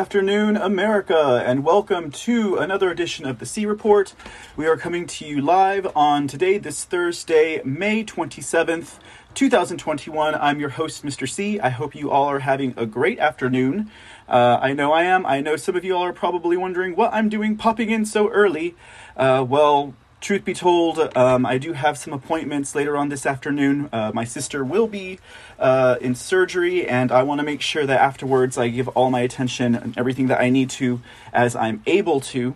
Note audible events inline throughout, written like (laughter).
Afternoon, America, and welcome to another edition of the C Report. We are coming to you live on today, this Thursday, May 27th, 2021. I'm your host, Mr. C. I hope you all are having a great afternoon. Uh, I know I am. I know some of you all are probably wondering what I'm doing popping in so early. Uh, well, truth be told, um, I do have some appointments later on this afternoon. Uh, my sister will be uh, in surgery, and I want to make sure that afterwards I give all my attention and everything that I need to as I'm able to.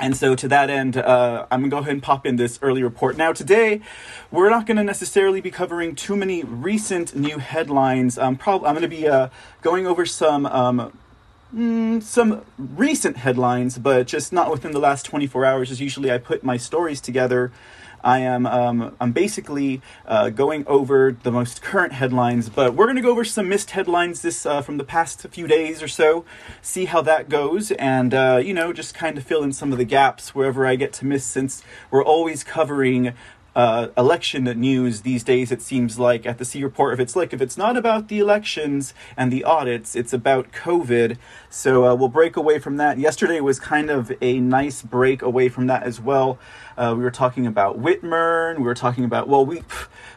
And so, to that end, uh, I'm going to go ahead and pop in this early report. Now, today, we're not going to necessarily be covering too many recent new headlines. Um, prob- I'm going to be uh, going over some um, Mm, some recent headlines, but just not within the last 24 hours. As usually, I put my stories together. I am um, I'm basically uh, going over the most current headlines, but we're going to go over some missed headlines this uh, from the past few days or so, see how that goes, and uh, you know just kind of fill in some of the gaps wherever I get to miss. Since we're always covering uh, election news these days. It seems like at the C report, if it's like if it's not about the elections and the audits, it's about COVID. So uh, we'll break away from that. Yesterday was kind of a nice break away from that as well. Uh, we were talking about Whitmer, we were talking about well, we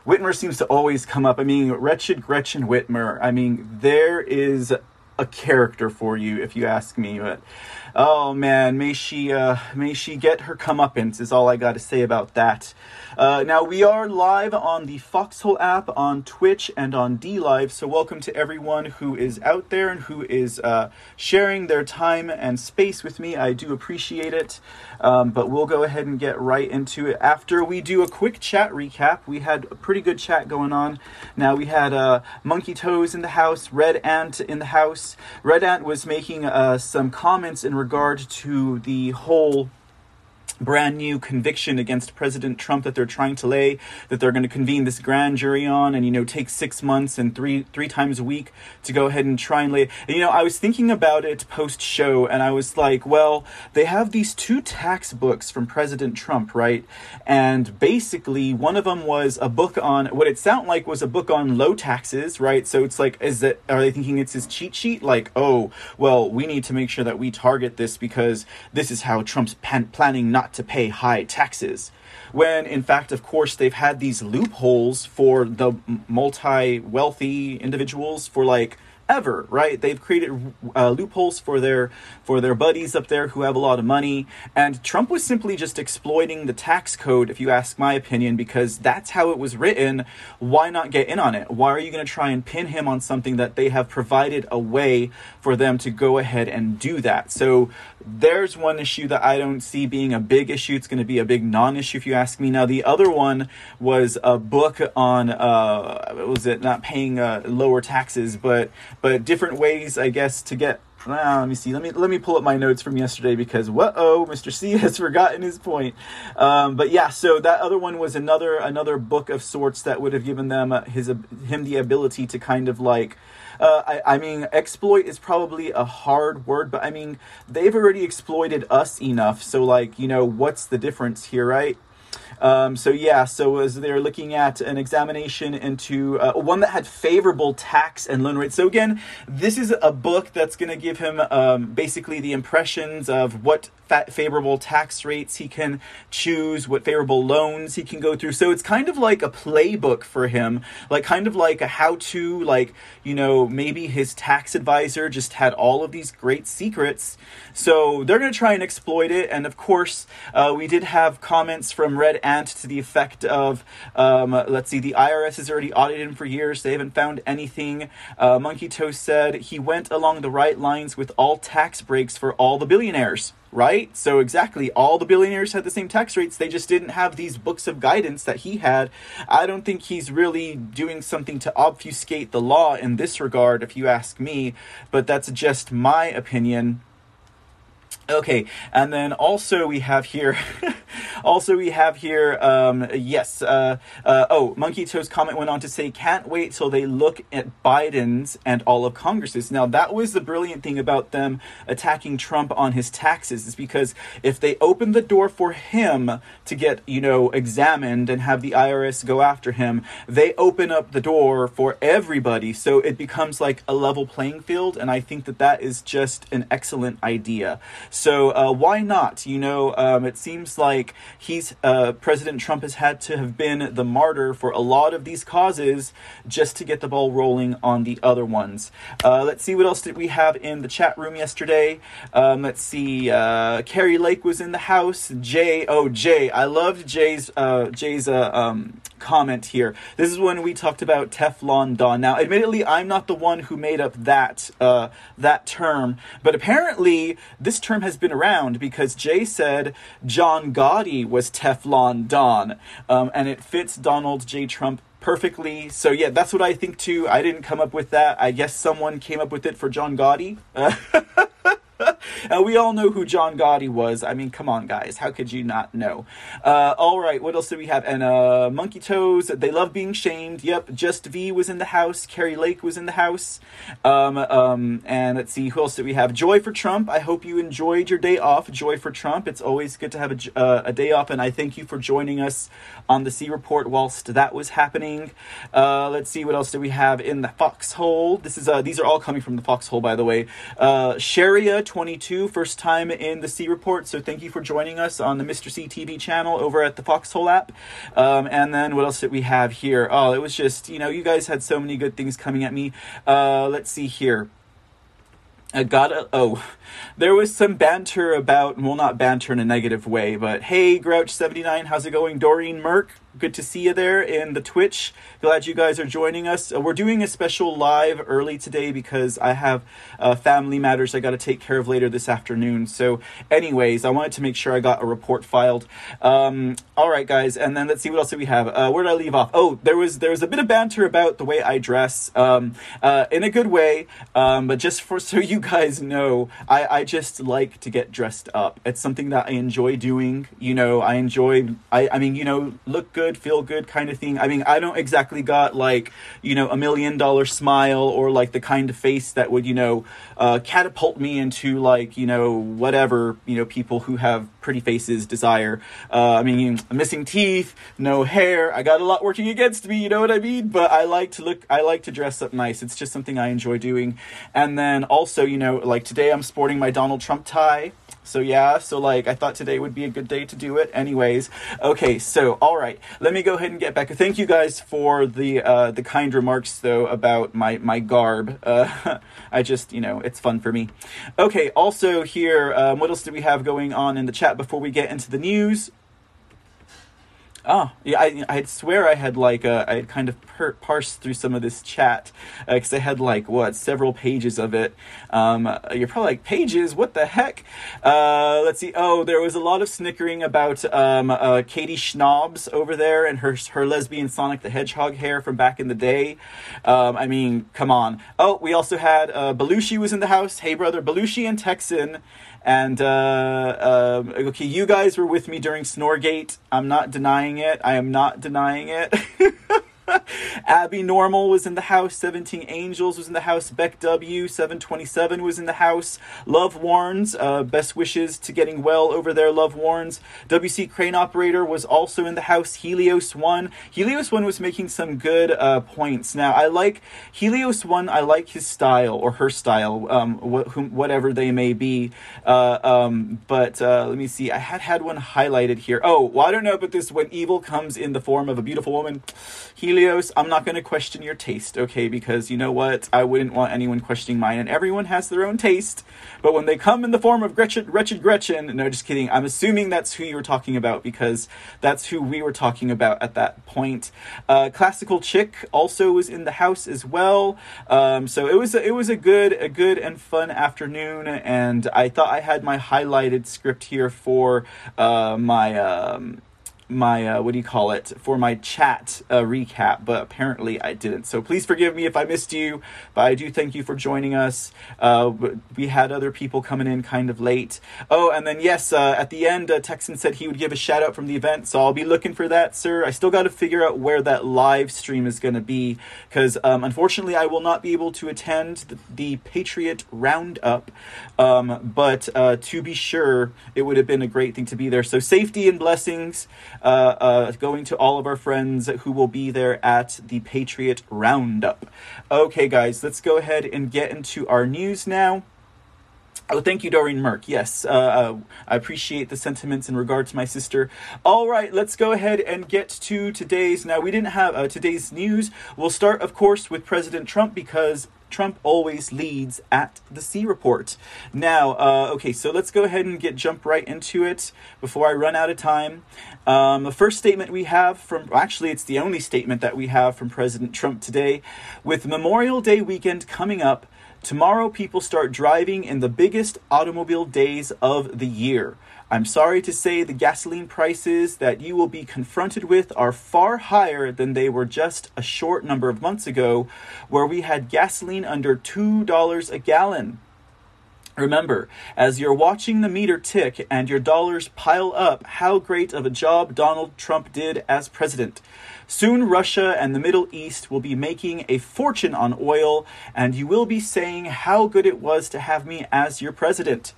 Whitmer seems to always come up. I mean, wretched Gretchen Whitmer. I mean, there is a character for you, if you ask me. But oh man, may she uh, may she get her comeuppance is all I got to say about that. Uh, now we are live on the Foxhole app, on Twitch, and on DLive. So welcome to everyone who is out there and who is uh, sharing their time and space with me. I do appreciate it. Um, but we'll go ahead and get right into it after we do a quick chat recap. We had a pretty good chat going on. Now we had uh, Monkey Toes in the house, Red Ant in the house. Red Ant was making uh, some comments in regard to the whole brand new conviction against President Trump that they're trying to lay, that they're going to convene this grand jury on, and you know take six months and three three times a week to go ahead and try and lay. And, you know, I was thinking about it post show, and I was like, well, they have these two tax books from President Trump, right? And basically, one of them was a book on what it sounded like was a book on low taxes, right? So it's like, is that are they thinking it's his cheat sheet? Like, oh, well, we need to make sure that we target this because this is how Trump's pan- planning not to pay high taxes. When in fact, of course, they've had these loopholes for the multi wealthy individuals for like ever, right? They've created uh, loopholes for their for their buddies up there who have a lot of money, and Trump was simply just exploiting the tax code, if you ask my opinion, because that's how it was written. Why not get in on it? Why are you going to try and pin him on something that they have provided a way for them to go ahead and do that? So there's one issue that I don't see being a big issue. It's going to be a big non-issue if you ask me. Now the other one was a book on uh, was it not paying uh, lower taxes, but but different ways, I guess, to get. Let me see. Let me let me pull up my notes from yesterday because what oh, Mr. C (laughs) has forgotten his point. Um, but yeah, so that other one was another another book of sorts that would have given them uh, his him the ability to kind of like uh, I, I mean, exploit is probably a hard word, but I mean, they've already exploited us enough. So, like, you know, what's the difference here, right? Um, so yeah, so as they're looking at an examination into uh, one that had favorable tax and loan rates. So again, this is a book that's going to give him um, basically the impressions of what favorable tax rates he can choose, what favorable loans he can go through. So it's kind of like a playbook for him, like kind of like a how to, like, you know, maybe his tax advisor just had all of these great secrets. So they're going to try and exploit it. And of course, uh, we did have comments from Red Ant to the effect of, um, let's see, the IRS has already audited him for years. They haven't found anything. Uh, Monkey Toast said he went along the right lines with all tax breaks for all the billionaires right? So exactly, all the billionaires had the same tax rates. They just didn't have these books of guidance that he had. I don't think he's really doing something to obfuscate the law in this regard, if you ask me, but that's just my opinion. Okay, and then also we have here (laughs) also, we have here, um, yes, uh, uh, oh, Monkey Toes comment went on to say, can't wait till they look at Biden's and all of Congress's. Now, that was the brilliant thing about them attacking Trump on his taxes, is because if they open the door for him to get, you know, examined and have the IRS go after him, they open up the door for everybody. So it becomes like a level playing field. And I think that that is just an excellent idea. So uh, why not? You know, um, it seems like he's uh, President Trump has had to have been the martyr for a lot of these causes just to get the ball rolling on the other ones. Uh, let's see what else did we have in the chat room yesterday. Um, let's see. Uh, Kari Lake was in the house. Jay, oh Jay, I loved Jay's uh, Jay's uh, um, comment here. This is when we talked about Teflon Don. Now, admittedly, I'm not the one who made up that that term, but apparently this term has been around because Jay said John Gotti was Teflon Don, um, and it fits Donald J. Trump perfectly. So yeah, that's what I think too. I didn't come up with that. I guess someone came up with it for John Gotti. uh, (laughs) we all know who John Gotti was. I mean, come on, guys. How could you not know? Uh, all right, what else do we have? And uh, Monkey Toes, they love being shamed. Yep, Just V was in the house. Carrie Lake was in the house. Um, um, and let's see, who else do we have? Joy for Trump. I hope you enjoyed your day off. Joy for Trump. It's always good to have a, uh, a day off, and I thank you for joining us on the C Report whilst that was happening. Uh, let's see, what else do we have in the foxhole? This is uh, these are all coming from the foxhole, by the way. Uh, Sharia 22, first time in the C Report, so thank you for joining us on the Mr. C TV channel over at the Foxhole app. Um, and then what else did we have here? Oh, it was just, you know, you guys had so many good things coming at me. Uh, let's see here. I got a, oh, there was some banter about, well, not banter in a negative way, but hey, Grouch79, how's it going? Doreen Merck, good to see you there in the Twitch. Glad you guys are joining us. Uh, we're doing a special live early today because I have uh, family matters I got to take care of later this afternoon. So, anyways, I wanted to make sure I got a report filed. Um, all right, guys, and then let's see what else do we have. Uh, where did I leave off? Oh, there was there was a bit of banter about the way I dress, um, uh, in a good way, um, but just for (laughs) so you guys know, I, I just like to get dressed up. It's something that I enjoy doing. You know, I enjoy. I I mean, you know, look good, feel good kind of thing. I mean, I don't exactly got like, you know, a million dollar smile or like the kind of face that would, you know, uh, catapult me into like, you know, whatever, you know, people who have pretty faces desire. Uh, I mean, missing teeth, no hair. I got a lot working against me, you know what I mean? But I like to look, I like to dress up nice. It's just something I enjoy doing. And then also, you know, like today I'm sporting my Donald Trump tie. So yeah, so like I thought today would be a good day to do it. Anyways, okay, so all right, let me go ahead and get back. Thank you guys for the uh, the kind remarks though about my my garb. (laughs) Uh, I just you know it's fun for me. Okay, also here, um, what else do we have going on in the chat before we get into the news? Oh, yeah, I, I swear I had like, uh, I had kind of per- parsed through some of this chat, because uh, I had like, what, several pages of it. Um, uh, you're probably like, pages? What the heck? Uh, let's see. Oh, there was a lot of snickering about um, uh, Katie Schnobbs over there and her, her lesbian Sonic the Hedgehog hair from back in the day. Um, I mean, come on. Oh, we also had uh, Belushi was in the house. Hey, brother, Belushi and Texan. And uh, uh, okay, you guys were with me during Snorgate. I'm not denying it. I am not denying it. (laughs) (laughs) Abby Normal was in the house. 17 Angels was in the house. Beck W. 727 was in the house. Love Warns. Uh, best wishes to getting well over there, Love Warns. WC Crane Operator was also in the house. Helios 1. Helios 1 was making some good uh, points. Now, I like Helios 1. I like his style or her style, um, wh- whom, whatever they may be. Uh, um, but uh, let me see. I had had one highlighted here. Oh, well, I don't know about this. When evil comes in the form of a beautiful woman. Helios, I'm not going to question your taste, okay? Because you know what? I wouldn't want anyone questioning mine, and everyone has their own taste. But when they come in the form of Gretchen, Wretched Gretchen, no, just kidding. I'm assuming that's who you were talking about because that's who we were talking about at that point. Uh, Classical Chick also was in the house as well. Um, so it was a, it was a good a good and fun afternoon, and I thought I had my highlighted script here for uh, my. Um, my uh, what do you call it for my chat uh, recap, but apparently I didn't. So please forgive me if I missed you, but I do thank you for joining us. Uh, we had other people coming in kind of late. Oh, and then yes, uh, at the end, uh, Texan said he would give a shout out from the event, so I'll be looking for that, sir. I still got to figure out where that live stream is going to be because um, unfortunately I will not be able to attend the, the Patriot Roundup. Um, but uh, to be sure, it would have been a great thing to be there. So safety and blessings uh, uh, going to all of our friends who will be there at the Patriot Roundup. Okay, guys, let's go ahead and get into our news now. Oh, thank you, Doreen Merck. Yes, uh, uh, I appreciate the sentiments in regard to my sister. All right, let's go ahead and get to today's. Now, we didn't have uh, today's news. We'll start, of course, with President Trump because Trump always leads at the C report. Now, uh, okay, so let's go ahead and get jump right into it before I run out of time. Um, the first statement we have from, actually, it's the only statement that we have from President Trump today. With Memorial Day weekend coming up, tomorrow people start driving in the biggest automobile days of the year. I'm sorry to say the gasoline prices that you will be confronted with are far higher than they were just a short number of months ago, where we had gasoline under $2 a gallon. Remember, as you're watching the meter tick and your dollars pile up, how great of a job Donald Trump did as president. Soon, Russia and the Middle East will be making a fortune on oil, and you will be saying how good it was to have me as your president.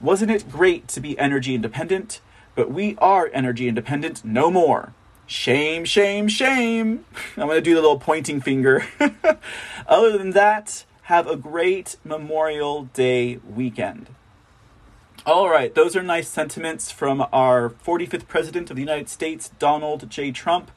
Wasn't it great to be energy independent? But we are energy independent no more. Shame, shame, shame. (laughs) I'm going to do the little pointing finger. (laughs) Other than that, have a great Memorial Day weekend. All right, those are nice sentiments from our 45th president of the United States, Donald J. Trump.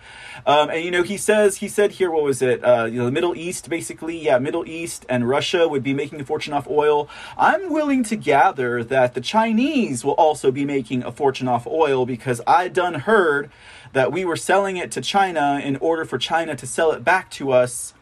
Um, and you know, he says he said here, what was it? Uh, you know, the Middle East, basically, yeah, Middle East and Russia would be making a fortune off oil. I'm willing to gather that the Chinese will also be making a fortune off oil because I done heard that we were selling it to China in order for China to sell it back to us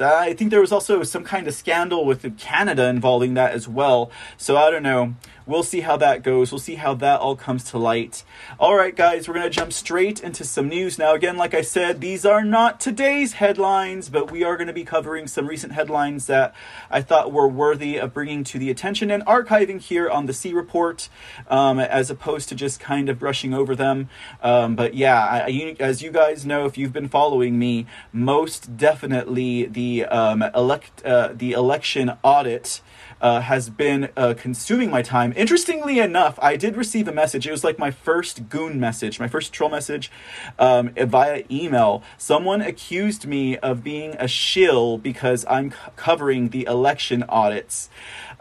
I think there was also some kind of scandal with Canada involving that as well. So I don't know. We'll see how that goes. We'll see how that all comes to light. All right, guys, we're going to jump straight into some news. Now, again, like I said, these are not today's headlines, but we are going to be covering some recent headlines that I thought were worthy of bringing to the attention and archiving here on the C Report, um, as opposed to just kind of brushing over them. Um, but yeah, I, as you guys know, if you've been following me, most definitely the um, elect uh, the election audit uh, has been uh, consuming my time. Interestingly enough, I did receive a message. It was like my first goon message, my first troll message um, via email. Someone accused me of being a shill because I'm c- covering the election audits.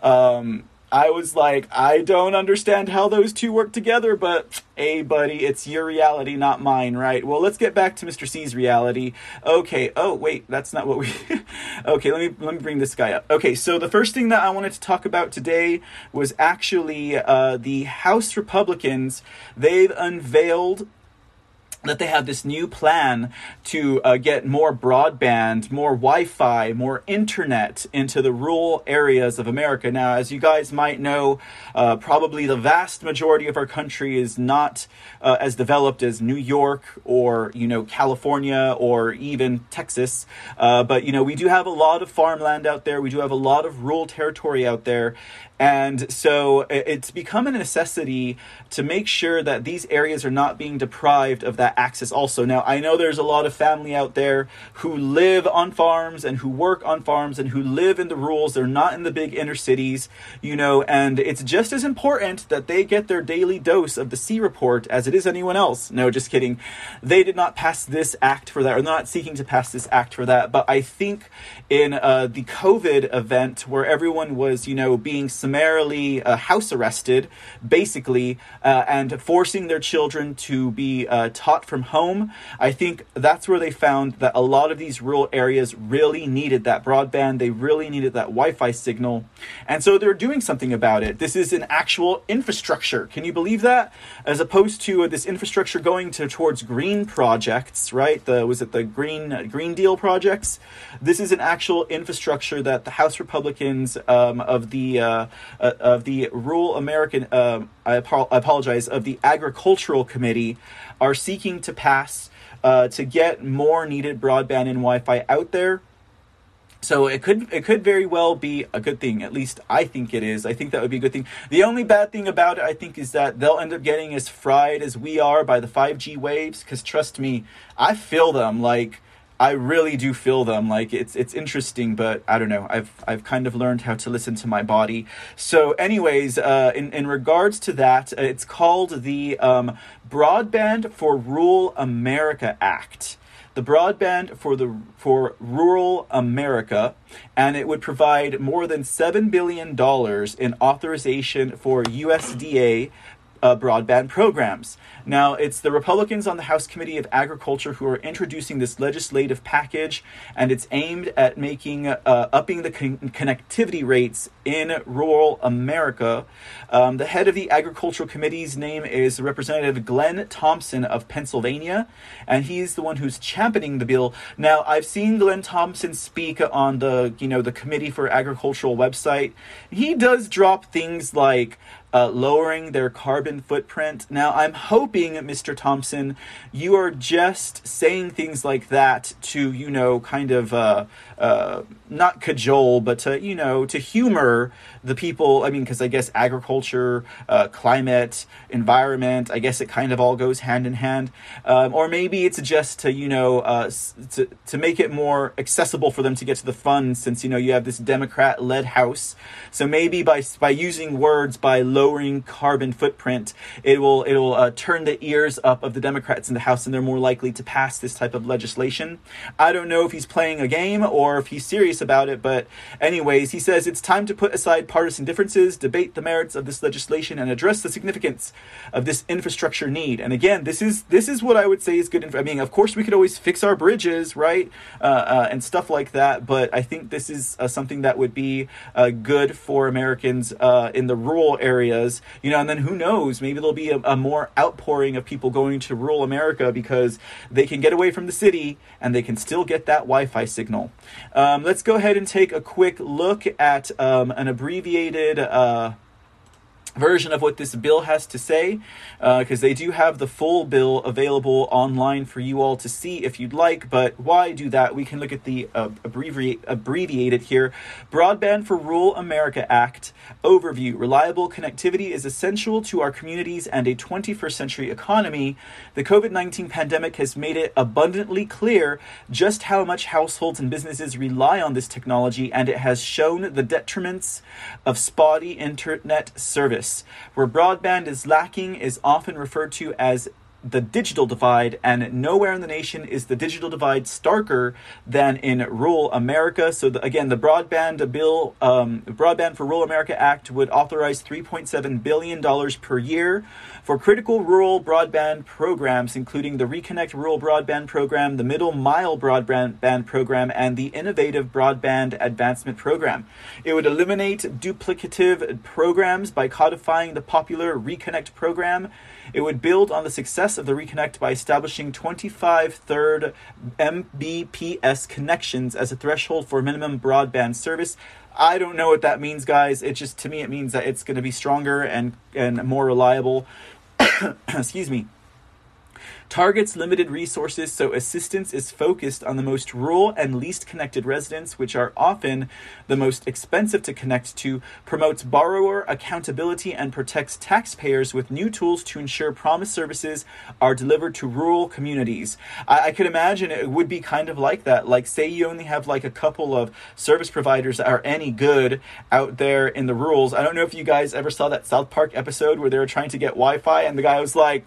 Um, I was like, I don't understand how those two work together, but hey, buddy, it's your reality, not mine, right? Well, let's get back to Mr. C's reality. Okay. Oh, wait, that's not what we. (laughs) okay, let me let me bring this guy up. Okay, so the first thing that I wanted to talk about today was actually uh, the House Republicans. They've unveiled that they have this new plan to uh, get more broadband, more Wi Fi, more internet into the rural areas of America. Now, as you guys might know, uh, probably the vast majority of our country is not uh, as developed as New York or, you know, California or even Texas. Uh, but, you know, we do have a lot of farmland out there, we do have a lot of rural territory out there. And so it's become a necessity to make sure that these areas are not being deprived of that access also. Now, I know there's a lot of family out there who live on farms and who work on farms and who live in the rurals. They're not in the big inner cities, you know, and it's just as important that they get their daily dose of the C report as it is anyone else. No, just kidding. They did not pass this act for that, or not seeking to pass this act for that. But I think in uh, the COVID event where everyone was, you know, being summarily uh, house arrested, basically, uh, and forcing their children to be uh, taught from home. I think that's where they found that a lot of these rural areas really needed that broadband. They really needed that Wi Fi signal. And so they're doing something about it. This is an actual infrastructure. Can you believe that? As opposed to uh, this infrastructure going to, towards green projects, right? The, was it the Green, Green Deal projects? This is an actual infrastructure that the House Republicans um, of the uh, uh, of the Rural American, uh, I, I apologize, of the Agricultural Committee are seeking to pass uh, to get more needed broadband and Wi-Fi out there. So it could it could very well be a good thing. At least I think it is. I think that would be a good thing. The only bad thing about it, I think, is that they'll end up getting as fried as we are by the five G waves. Because trust me, I feel them. Like I really do feel them. Like it's it's interesting, but I don't know. I've I've kind of learned how to listen to my body. So, anyways, uh, in in regards to that, uh, it's called the um, Broadband for Rural America Act the broadband for the for rural America, and it would provide more than seven billion dollars in authorization for USDA uh, broadband programs. Now, it's the Republicans on the House Committee of Agriculture who are introducing this legislative package, and it's aimed at making uh, upping the con- connectivity rates in rural America. Um, the head of the Agricultural Committee's name is Representative Glenn Thompson of Pennsylvania, and he's the one who's championing the bill. Now, I've seen Glenn Thompson speak on the you know the Committee for Agricultural website. He does drop things like uh, lowering their carbon footprint. Now, I'm hoping, Mr. Thompson, you are just saying things like that to, you know, kind of uh, uh, not cajole, but to, you know, to humor the people. I mean, because I guess agriculture, uh, climate, environment, I guess it kind of all goes hand in hand. Um, or maybe it's just to, you know, uh, to, to make it more accessible for them to get to the funds since, you know, you have this Democrat led House. So maybe by, by using words by lowering carbon footprint, it will, it will uh, turn the ears up of the Democrats in the House and they're more likely to pass this type of legislation. I don't know if he's playing a game or or if he's serious about it. But, anyways, he says it's time to put aside partisan differences, debate the merits of this legislation, and address the significance of this infrastructure need. And again, this is this is what I would say is good. Inf- I mean, of course, we could always fix our bridges, right, uh, uh, and stuff like that. But I think this is uh, something that would be uh, good for Americans uh, in the rural areas. You know, and then who knows? Maybe there'll be a, a more outpouring of people going to rural America because they can get away from the city and they can still get that Wi-Fi signal. Um, let's go ahead and take a quick look at um, an abbreviated uh, version of what this bill has to say because uh, they do have the full bill available online for you all to see if you'd like but why do that? We can look at the uh, abbreviate, abbreviated here. Broadband for rural america act overview. Reliable connectivity is essential to our communities and a 21st century economy. The covid-19 pandemic has made it abundantly clear just how much households and businesses rely on this technology and it has shown the detriments of spotty internet service where broadband is lacking is often referred to as the digital divide, and nowhere in the nation is the digital divide starker than in rural America. So, the, again, the broadband bill, um, Broadband for Rural America Act would authorize $3.7 billion per year for critical rural broadband programs, including the Reconnect Rural Broadband Program, the Middle Mile Broadband Program, and the Innovative Broadband Advancement Program. It would eliminate duplicative programs by codifying the popular Reconnect program. It would build on the success of the Reconnect by establishing 25 third Mbps connections as a threshold for minimum broadband service. I don't know what that means, guys. It just to me it means that it's going to be stronger and and more reliable. (coughs) excuse me, targets limited resources, so assistance is focused on the most rural and least connected residents, which are often the most expensive to connect to, promotes borrower accountability, and protects taxpayers with new tools to ensure promised services are delivered to rural communities. I, I could imagine it would be kind of like that. Like, say you only have like a couple of service providers that are any good out there in the rurals. I don't know if you guys ever saw that South Park episode where they were trying to get Wi Fi, and the guy was like,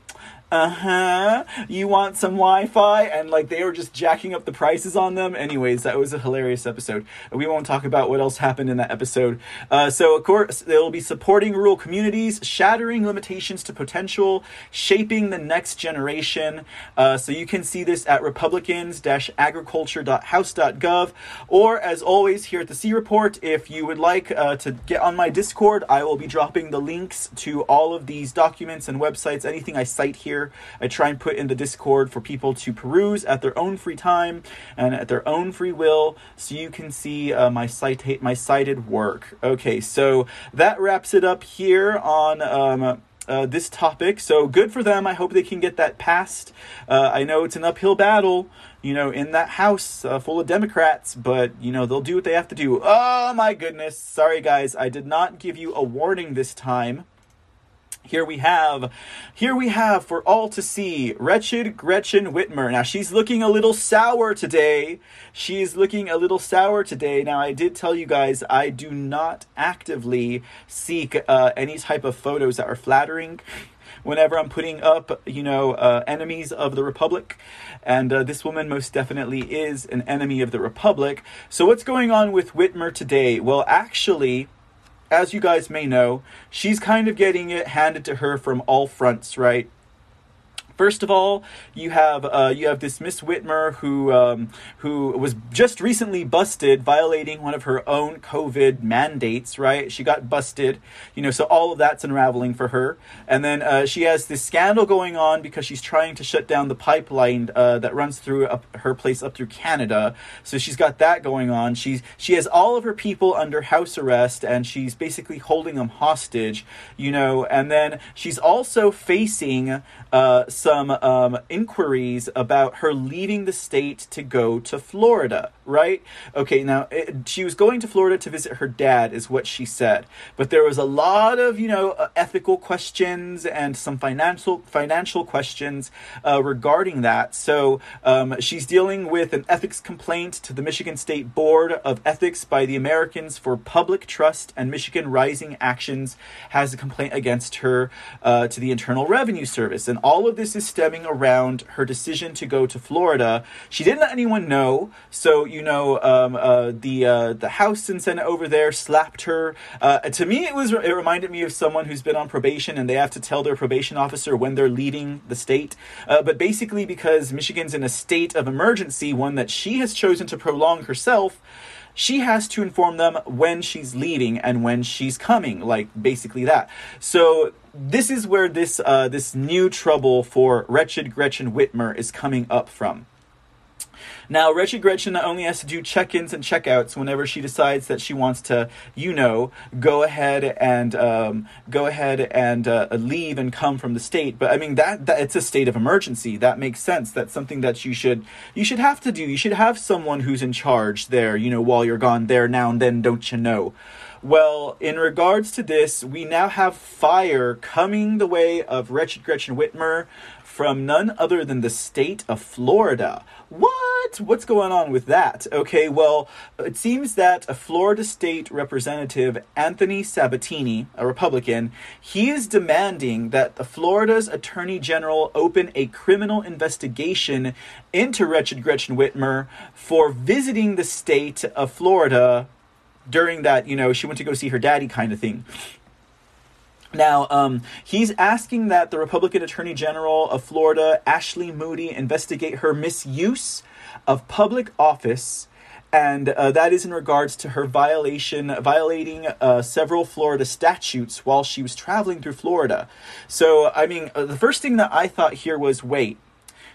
uh huh, you want some Wi Fi? And like they were just jacking up the prices on them. Anyways, that was a hilarious episode. We won't talk about what else happened in that episode. Uh, so, of course, they'll be supporting rural communities, shattering limitations to potential, shaping the next generation. Uh, so, you can see this at republicans agriculture.house.gov. Or, as always, here at the C Report, if you would like uh, to get on my Discord, I will be dropping the links to all of these documents and websites, anything I cite here here. I try and put in the Discord for people to peruse at their own free time and at their own free will, so you can see uh, my cite my cited work. Okay, so that wraps it up here on. Um, uh, this topic. So good for them. I hope they can get that passed. Uh, I know it's an uphill battle, you know, in that house uh, full of Democrats, but, you know, they'll do what they have to do. Oh my goodness. Sorry, guys. I did not give you a warning this time. Here we have, here we have for all to see, wretched Gretchen Whitmer. Now she's looking a little sour today. She's looking a little sour today. Now I did tell you guys I do not actively seek uh, any type of photos that are flattering whenever I'm putting up, you know, uh, enemies of the Republic. And uh, this woman most definitely is an enemy of the Republic. So, what's going on with Whitmer today? Well, actually, as you guys may know, she's kind of getting it handed to her from all fronts, right? First of all, you have uh, you have this Miss Whitmer who um, who was just recently busted violating one of her own COVID mandates. Right, she got busted. You know, so all of that's unraveling for her. And then uh, she has this scandal going on because she's trying to shut down the pipeline uh, that runs through up her place up through Canada. So she's got that going on. She's she has all of her people under house arrest, and she's basically holding them hostage. You know, and then she's also facing uh, some um, inquiries about her leaving the state to go to Florida, right? Okay, now it, she was going to Florida to visit her dad, is what she said. But there was a lot of, you know, uh, ethical questions and some financial financial questions uh, regarding that. So um, she's dealing with an ethics complaint to the Michigan State Board of Ethics by the Americans for Public Trust and Michigan Rising Actions has a complaint against her uh, to the Internal Revenue Service, and all of this is stemming around her decision to go to Florida. She didn't let anyone know, so you know um, uh, the uh, the House and Senate over there slapped her. Uh, to me, it was it reminded me of someone who's been on probation and they have to tell their probation officer when they're leaving the state. Uh, but basically, because Michigan's in a state of emergency, one that she has chosen to prolong herself she has to inform them when she's leaving and when she's coming like basically that so this is where this uh, this new trouble for wretched Gretchen Whitmer is coming up from. Now, Wretched Gretchen not only has to do check ins and checkouts whenever she decides that she wants to, you know, go ahead and um, go ahead and uh, leave and come from the state, but I mean that, that it's a state of emergency. That makes sense. That's something that you should you should have to do. You should have someone who's in charge there, you know, while you're gone there now and then, don't you know? Well, in regards to this, we now have fire coming the way of Wretched Gretchen Whitmer from none other than the state of Florida. What? What's going on with that? Okay, well, it seems that a Florida state representative, Anthony Sabatini, a Republican, he is demanding that the Florida's Attorney General open a criminal investigation into Wretched Gretchen Whitmer for visiting the state of Florida during that, you know, she went to go see her daddy kind of thing. Now, um, he's asking that the Republican Attorney General of Florida, Ashley Moody, investigate her misuse of public office, and uh, that is in regards to her violation, violating uh, several Florida statutes while she was traveling through Florida. So, I mean, uh, the first thing that I thought here was, wait,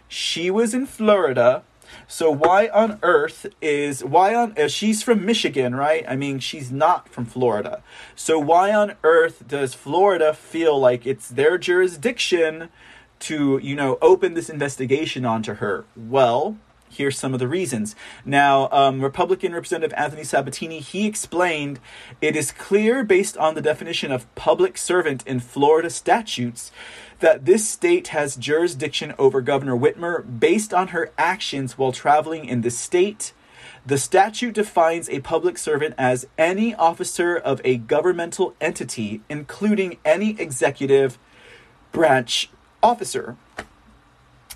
she was in Florida so why on earth is why on uh, she's from Michigan, right? I mean, she's not from Florida. So why on earth does Florida feel like it's their jurisdiction to, you know, open this investigation onto her? Well, here's some of the reasons. Now, um, Republican Representative Anthony Sabatini, he explained it is clear based on the definition of public servant in Florida statutes that this state has jurisdiction over Governor Whitmer based on her actions while traveling in the state. The statute defines a public servant as any officer of a governmental entity, including any executive branch officer.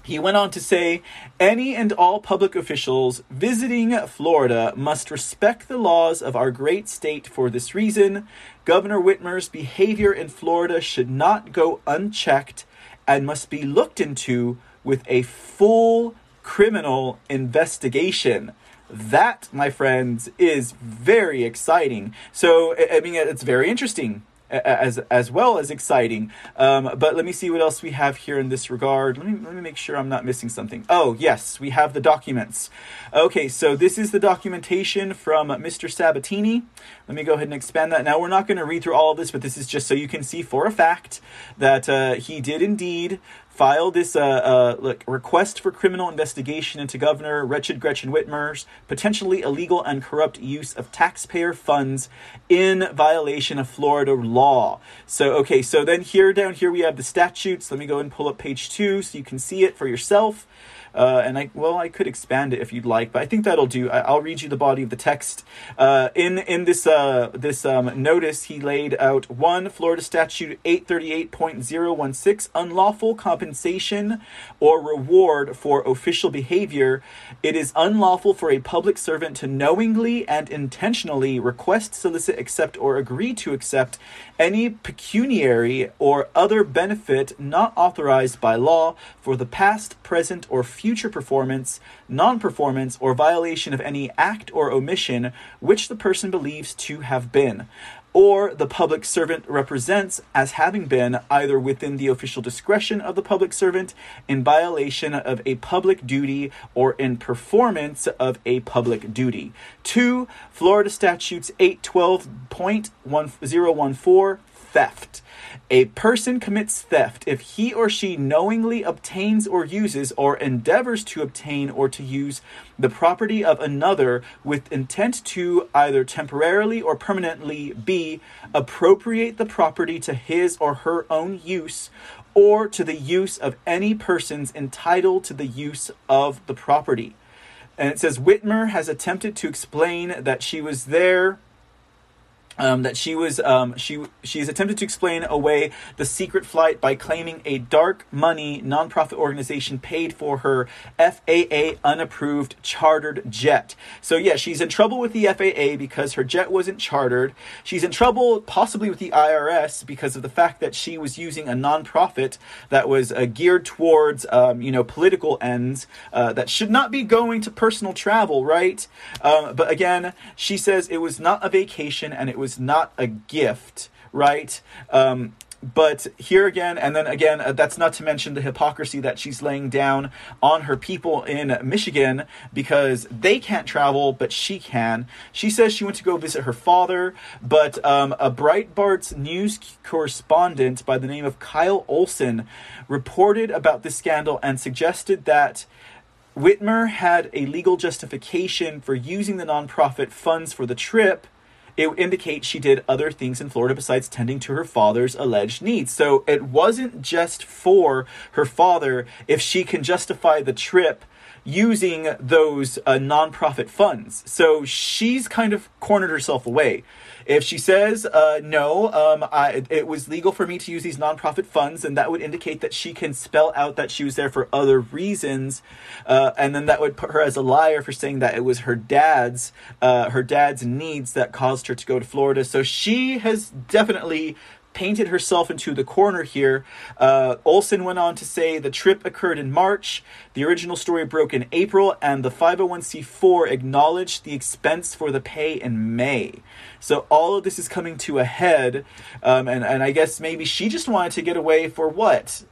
He went on to say any and all public officials visiting Florida must respect the laws of our great state for this reason. Governor Whitmer's behavior in Florida should not go unchecked and must be looked into with a full criminal investigation. That, my friends, is very exciting. So, I mean, it's very interesting as as well as exciting. Um, but let me see what else we have here in this regard. Let me let me make sure I'm not missing something. Oh yes, we have the documents. Okay, so this is the documentation from Mr. Sabatini. Let me go ahead and expand that. Now we're not going to read through all of this, but this is just so you can see for a fact that uh, he did indeed filed this uh, uh, look, request for criminal investigation into Governor Wretched Gretchen Whitmer's potentially illegal and corrupt use of taxpayer funds in violation of Florida law. So, okay, so then here down here we have the statutes. Let me go and pull up page two so you can see it for yourself. Uh, and I well, I could expand it if you'd like, but I think that'll do. I, will read you the body of the text. Uh, in in this uh, this um, notice, he laid out one Florida Statute eight thirty eight point zero one six unlawful compensation or reward for official behavior. It is unlawful for a public servant to knowingly and intentionally request, solicit, accept, or agree to accept any pecuniary or other benefit not authorized by law for the past, present, or future performance, non performance, or violation of any act or omission which the person believes to have been, or the public servant represents as having been either within the official discretion of the public servant in violation of a public duty or in performance of a public duty. 2. Florida Statutes 812.1014 theft. A person commits theft if he or she knowingly obtains or uses or endeavors to obtain or to use the property of another with intent to either temporarily or permanently b. appropriate the property to his or her own use or to the use of any persons entitled to the use of the property. And it says Whitmer has attempted to explain that she was there um, that she was um, she she's attempted to explain away the secret flight by claiming a dark money nonprofit organization paid for her FAA unapproved chartered jet. So yeah, she's in trouble with the FAA because her jet wasn't chartered. She's in trouble possibly with the IRS because of the fact that she was using a nonprofit that was uh, geared towards um, you know political ends uh, that should not be going to personal travel, right? Um, but again, she says it was not a vacation and it was was not a gift, right? Um, but here again, and then again, uh, that's not to mention the hypocrisy that she's laying down on her people in Michigan because they can't travel, but she can. She says she went to go visit her father, but um, a Breitbart's news correspondent by the name of Kyle Olson reported about this scandal and suggested that. Whitmer had a legal justification for using the nonprofit funds for the trip, it indicates she did other things in Florida besides tending to her father's alleged needs. So it wasn't just for her father if she can justify the trip using those uh, nonprofit funds. So she's kind of cornered herself away. If she says uh, no, um, I, it was legal for me to use these nonprofit funds, and that would indicate that she can spell out that she was there for other reasons, uh, and then that would put her as a liar for saying that it was her dad's uh, her dad's needs that caused her to go to Florida. So she has definitely painted herself into the corner here. Uh, Olson went on to say the trip occurred in March, the original story broke in April, and the 501c4 acknowledged the expense for the pay in May. So all of this is coming to a head, um, and, and I guess maybe she just wanted to get away for what?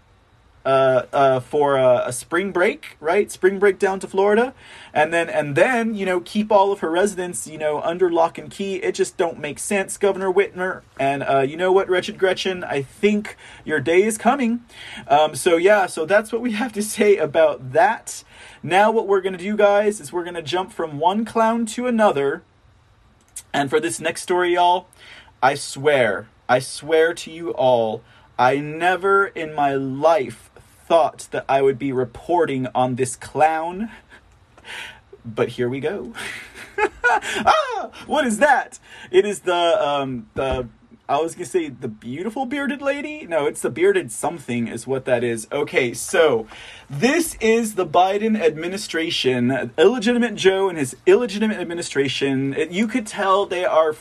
Uh, uh, for a, a, spring break, right? Spring break down to Florida, and then and then you know keep all of her residents you know under lock and key. It just don't make sense, Governor Whitmer. And uh, you know what, wretched Gretchen, I think your day is coming. Um, so yeah, so that's what we have to say about that. Now what we're gonna do, guys, is we're gonna jump from one clown to another. And for this next story, y'all, I swear, I swear to you all. I never in my life thought that I would be reporting on this clown, but here we go. (laughs) ah, what is that? It is the um the I was gonna say the beautiful bearded lady. No, it's the bearded something, is what that is. Okay, so this is the Biden administration, illegitimate Joe and his illegitimate administration. You could tell they are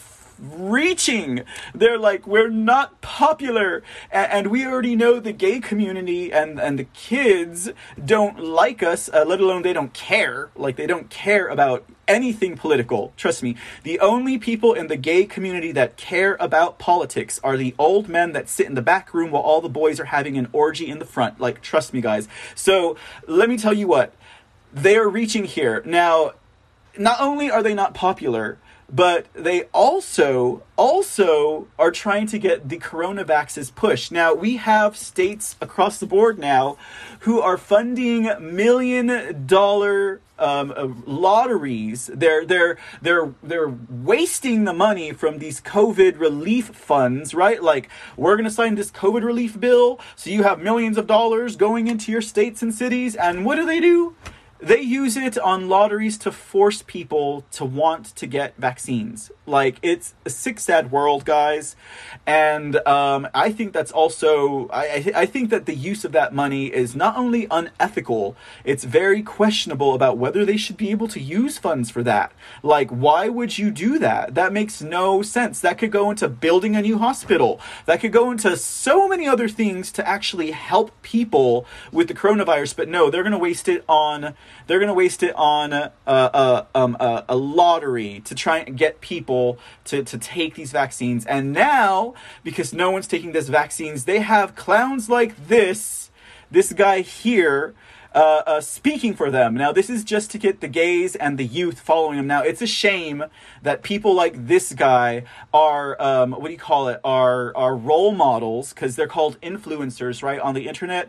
reaching. They're like, we're not popular. And, and, we already know the gay community and, and the kids don't like us, uh, let alone they don't care. Like, they don't care about anything political. Trust me. The only people in the gay community that care about politics are the old men that sit in the back room while all the boys are having an orgy in the front. Like, trust me, guys. So, let me tell you what. They are reaching here. Now, not only are they not popular, but they also also are trying to get the coronavaxes pushed. Now we have states across the board now who are funding million dollar um, uh, lotteries. They're they're they're they're wasting the money from these COVID relief funds, right? Like we're gonna sign this COVID relief bill, so you have millions of dollars going into your states and cities, and what do they do? They use it on lotteries to force people to want to get vaccines. Like it's a sick, sad world, guys, and um, I think that's also I I think that the use of that money is not only unethical, it's very questionable about whether they should be able to use funds for that. Like, why would you do that? That makes no sense. That could go into building a new hospital. That could go into so many other things to actually help people with the coronavirus. But no, they're going to waste it on they're going to waste it on a, a, um, a, a, lottery to try and get people to, to take these vaccines. And now, because no one's taking these vaccines, they have clowns like this, this guy here, uh, uh, speaking for them. Now, this is just to get the gays and the youth following him. Now, it's a shame that people like this guy are, um, what do you call it, are, are role models, because they're called influencers, right, on the internet.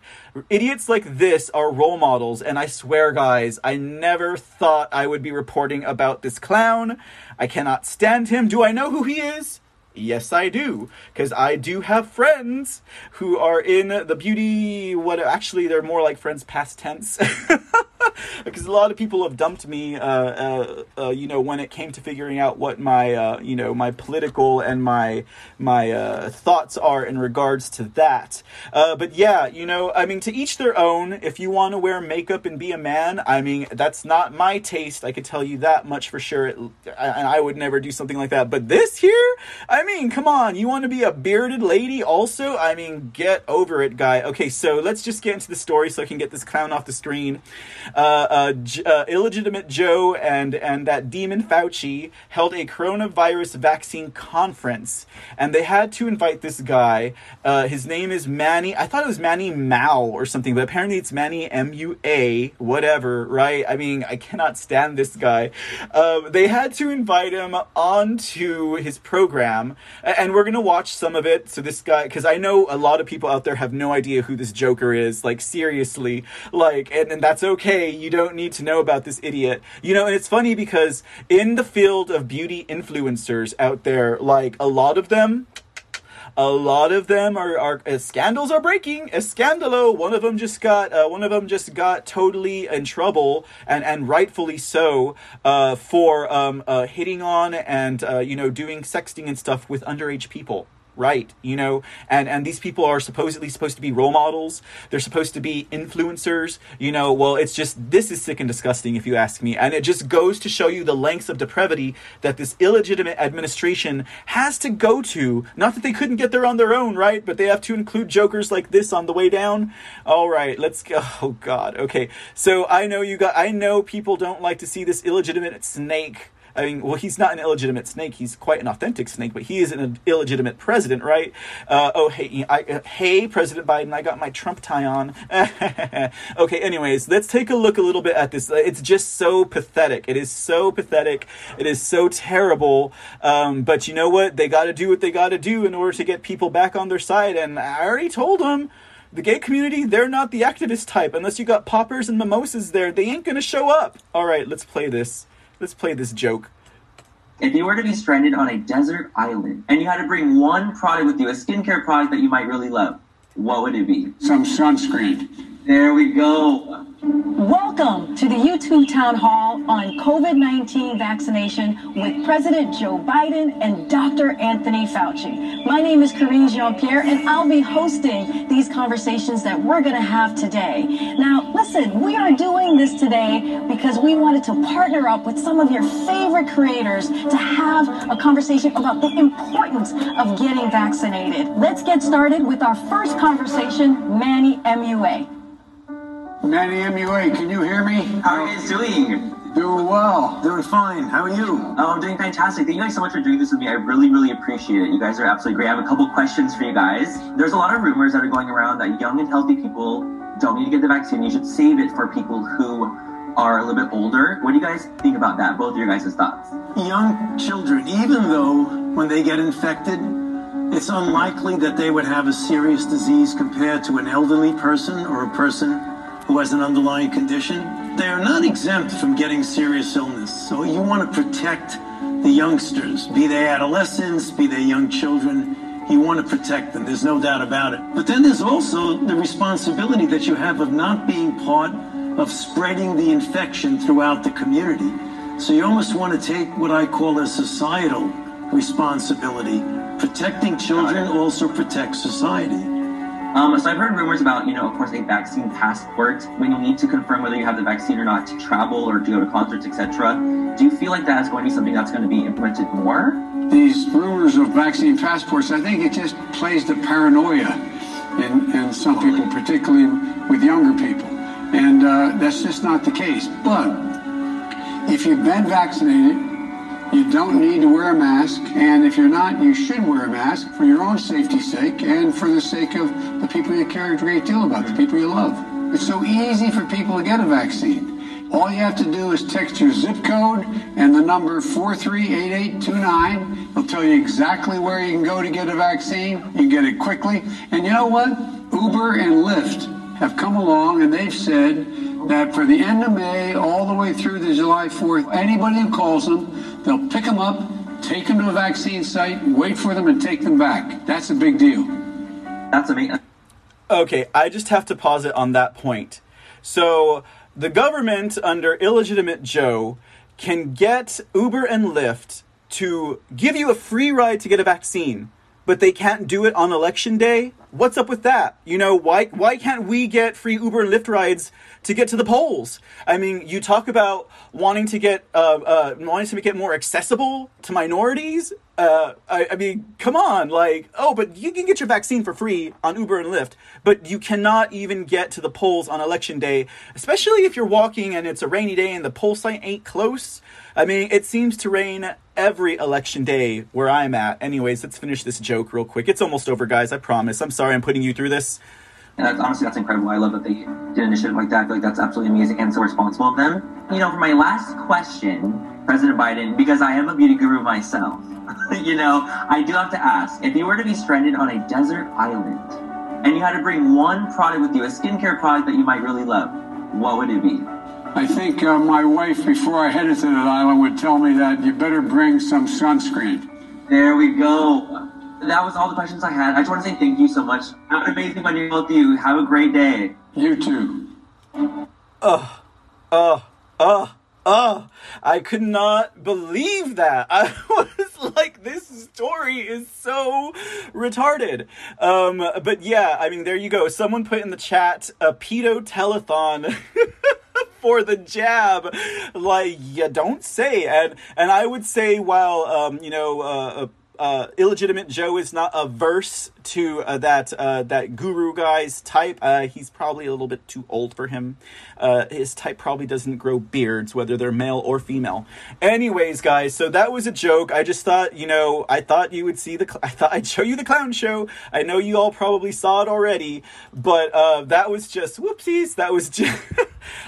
Idiots like this are role models, and I swear, guys, I never thought I would be reporting about this clown. I cannot stand him. Do I know who he is? Yes, I do, because I do have friends who are in the beauty. What actually, they're more like friends past tense. (laughs) (laughs) because a lot of people have dumped me, uh, uh, uh, you know, when it came to figuring out what my, uh, you know, my political and my my uh, thoughts are in regards to that. But yeah, you know, I mean, to each their own. If you want to wear makeup and be a man, I mean, that's not my taste. I could tell you that much for sure. It, and I would never do something like that. But this here, I mean, come on, you want to be a bearded lady also? I mean, get over it, guy. Okay, so let's just get into the story so I can get this clown off the screen. Uh, uh, uh, illegitimate Joe and and that demon Fauci held a coronavirus vaccine conference, and they had to invite this guy. Uh, his name is Manny. I thought it was Manny Mao or something, but apparently it's Manny M U A, whatever. Right? I mean, I cannot stand this guy. Uh, they had to invite him onto his program, and we're gonna watch some of it. So this guy, because I know a lot of people out there have no idea who this Joker is. Like seriously, like, and, and that's okay. You don't need to know about this idiot. You know, and it's funny because in the field of beauty influencers out there, like a lot of them, a lot of them are, are uh, scandals are breaking. A scandalo. One of them just got uh, one of them just got totally in trouble and and rightfully so uh, for um, uh, hitting on and uh, you know doing sexting and stuff with underage people right you know? And and these people are supposedly supposed to be role models. They're supposed to be influencers you know? Well it's just this is sick and disgusting if you ask me. And it just goes to show you the lengths of depravity that this illegitimate administration has to go to. Not that they couldn't get there on their own right? But they have to include jokers like this on the way down. All right let's go. (laughs) Oh god. Okay. So i know you got i know people don't like to see this illegitimate snake I mean, well, he's not an illegitimate snake. He's quite an authentic snake, but he is an illegitimate president, right? Uh, oh, hey, I, hey, President Biden, I got my Trump tie on. (laughs) okay, anyways, let's take a look a little bit at this. It's just so pathetic. It is so pathetic. It is so terrible. Um, but you know what? They got to do what they got to do in order to get people back on their side. And I already told them the gay community, they're not the activist type. Unless you got poppers and mimosas there, they ain't gonna show up. All right, let's play this. Let's play this joke. If you were to be stranded on a desert island and you had to bring one product with you, a skincare product that you might really love, what would it be? Some sunscreen. There we go. Welcome to the YouTube town hall on COVID 19 vaccination with President Joe Biden and Dr. Anthony Fauci. My name is Karine Jean Pierre, and I'll be hosting these conversations that we're going to have today. Now, listen, we are doing this today because we wanted to partner up with some of your favorite creators to have a conversation about the importance of getting vaccinated. Let's get started with our first conversation, Manny MUA. Manny MUA, can you hear me? How are you guys doing? Doing well. Doing fine. How are you? Oh, I'm doing fantastic. Thank you guys so much for doing this with me. I really, really appreciate it. You guys are absolutely great. I have a couple questions for you guys. There's a lot of rumors that are going around that young and healthy people don't need to get the vaccine. You should save it for people who are a little bit older. What do you guys think about that? Both of your guys' thoughts. Young children, even though when they get infected, it's unlikely that they would have a serious disease compared to an elderly person or a person who has an underlying condition they are not exempt from getting serious illness. So you want to protect the youngsters, be they adolescents, be they young children. You want to protect them. There's no doubt about it. But then there's also the responsibility that you have of not being part of spreading the infection throughout the community. So you almost want to take what I call a societal responsibility. Protecting children also protects society. Um, so I've heard rumors about, you know, of course, a vaccine passport when you need to confirm whether you have the vaccine or not to travel or to go to concerts, etc. Do you feel like that's going to be something that's going to be implemented more? These rumors of vaccine passports, I think it just plays the paranoia in, in some people, particularly with younger people. And uh, that's just not the case. But if you've been vaccinated, you don't need to wear a mask, and if you're not, you should wear a mask for your own safety's sake and for the sake of the people you care a great deal about, the people you love. It's so easy for people to get a vaccine. All you have to do is text your zip code and the number 438829. It'll tell you exactly where you can go to get a vaccine. You can get it quickly. And you know what? Uber and Lyft have come along and they've said that for the end of May all the way through to July 4th, anybody who calls them, They'll pick them up, take them to a vaccine site, wait for them, and take them back. That's a big deal. That's amazing. Okay, I just have to pause it on that point. So, the government under illegitimate Joe can get Uber and Lyft to give you a free ride to get a vaccine, but they can't do it on election day? What's up with that? You know, why why can't we get free Uber and Lyft rides to get to the polls. I mean, you talk about wanting to get uh, uh, wanting to make it more accessible to minorities. Uh, I, I, mean, come on, like, oh, but you can get your vaccine for free on Uber and Lyft, but you cannot even get to the polls on election day, especially if you're walking and it's a rainy day and the poll site ain't close. I mean, it seems to rain every election day where I'm at. Anyways, let's finish this joke real quick. It's almost over, guys. I promise. I'm sorry I'm putting you through this. And that's, honestly, that's incredible. I love that they did an initiative like that. I feel like that's absolutely amazing and so responsible of them. You know, for my last question, President Biden, because I am a beauty guru myself, (laughs) you know, I do have to ask if you were to be stranded on a desert island and you had to bring one product with you, a skincare product that you might really love, what would it be? I think uh, my wife, before I headed to that island, would tell me that you better bring some sunscreen. There we go that was all the questions I had. I just want to say thank you so much. Have an amazing one, you both you. Have a great day. You too. Oh, oh, oh, oh. I could not believe that. (laughs) I was like, this story is so retarded. Um, but yeah, I mean, there you go. Someone put in the chat a pedo telethon. (laughs) for the jab like you don't say and and i would say while um you know uh, uh, illegitimate Joe is not averse to uh, that uh, that guru guy's type. Uh, he's probably a little bit too old for him. Uh, his type probably doesn't grow beards, whether they're male or female. Anyways, guys, so that was a joke. I just thought, you know, I thought you would see the. Cl- (laughs) I thought I'd show you the clown show. I know you all probably saw it already, but uh, that was just whoopsies. That was (laughs) just.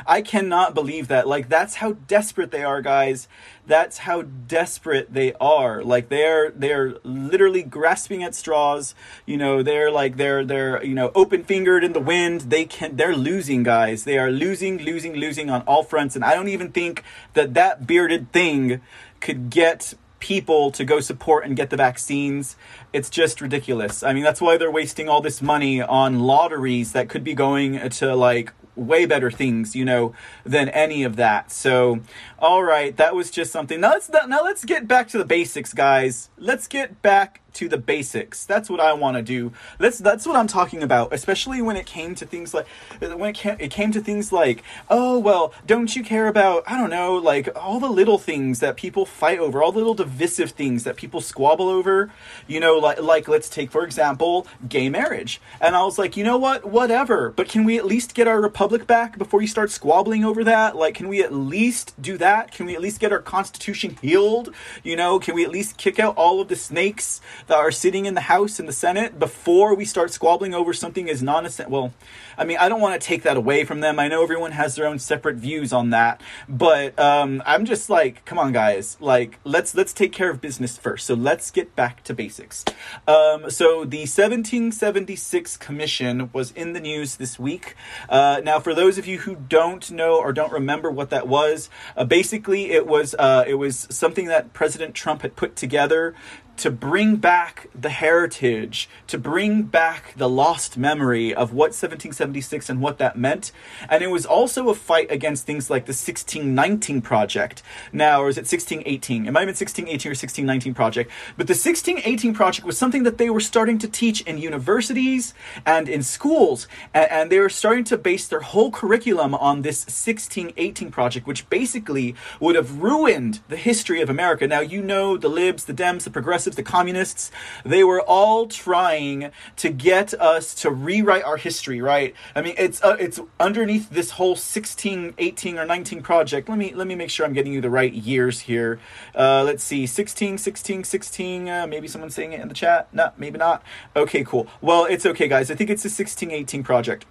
I cannot believe that. Like that's how desperate they are, guys that's how desperate they are like they're they're literally grasping at straws you know they're like they're they're you know open fingered in the wind they can they're losing guys they are losing losing losing on all fronts and i don't even think that that bearded thing could get people to go support and get the vaccines. It's just ridiculous. I mean, that's why they're wasting all this money on lotteries that could be going to like way better things, you know, than any of that. So, all right, that was just something. Now let's now let's get back to the basics, guys. Let's get back to the basics. That's what I want to do. That's that's what I'm talking about, especially when it came to things like when it came, it came to things like, oh well, don't you care about I don't know, like all the little things that people fight over, all the little divisive things that people squabble over. You know, like like let's take for example gay marriage. And I was like, you know what, whatever. But can we at least get our republic back before you start squabbling over that? Like, can we at least do that? Can we at least get our constitution healed? You know, can we at least kick out all of the snakes that are sitting in the House and the Senate before we start squabbling over something as non essential. well, I mean, I don't want to take that away from them. I know everyone has their own separate views on that, but um, I'm just like, come on, guys, like let's let's take care of business first. So let's get back to basics. Um, so the 1776 Commission was in the news this week. Uh, now, for those of you who don't know or don't remember what that was, uh, basically it was uh, it was something that President Trump had put together to bring back the heritage, to bring back the lost memory of what 1776 and what that meant. And it was also a fight against things like the 1619 Project. Now, or is it 1618? It might have been 1618 or 1619 Project. But the 1618 Project was something that they were starting to teach in universities and in schools. And, they were starting to base their whole curriculum on this 1618 Project, which basically would have ruined the history of America. Now, you know the libs, the Dems, the progressives, progressives, the communists, they were all trying to get us to rewrite our history, right? I mean, it's uh, it's underneath this whole 16, 18 or 19 project. Let me let me make sure I'm getting you the right years here. Uh, let's see. 16, 16, 16, uh, maybe someone's saying it in the chat. No, maybe not. Okay, cool. Well, it's okay guys. I think it's the 16, 18 project.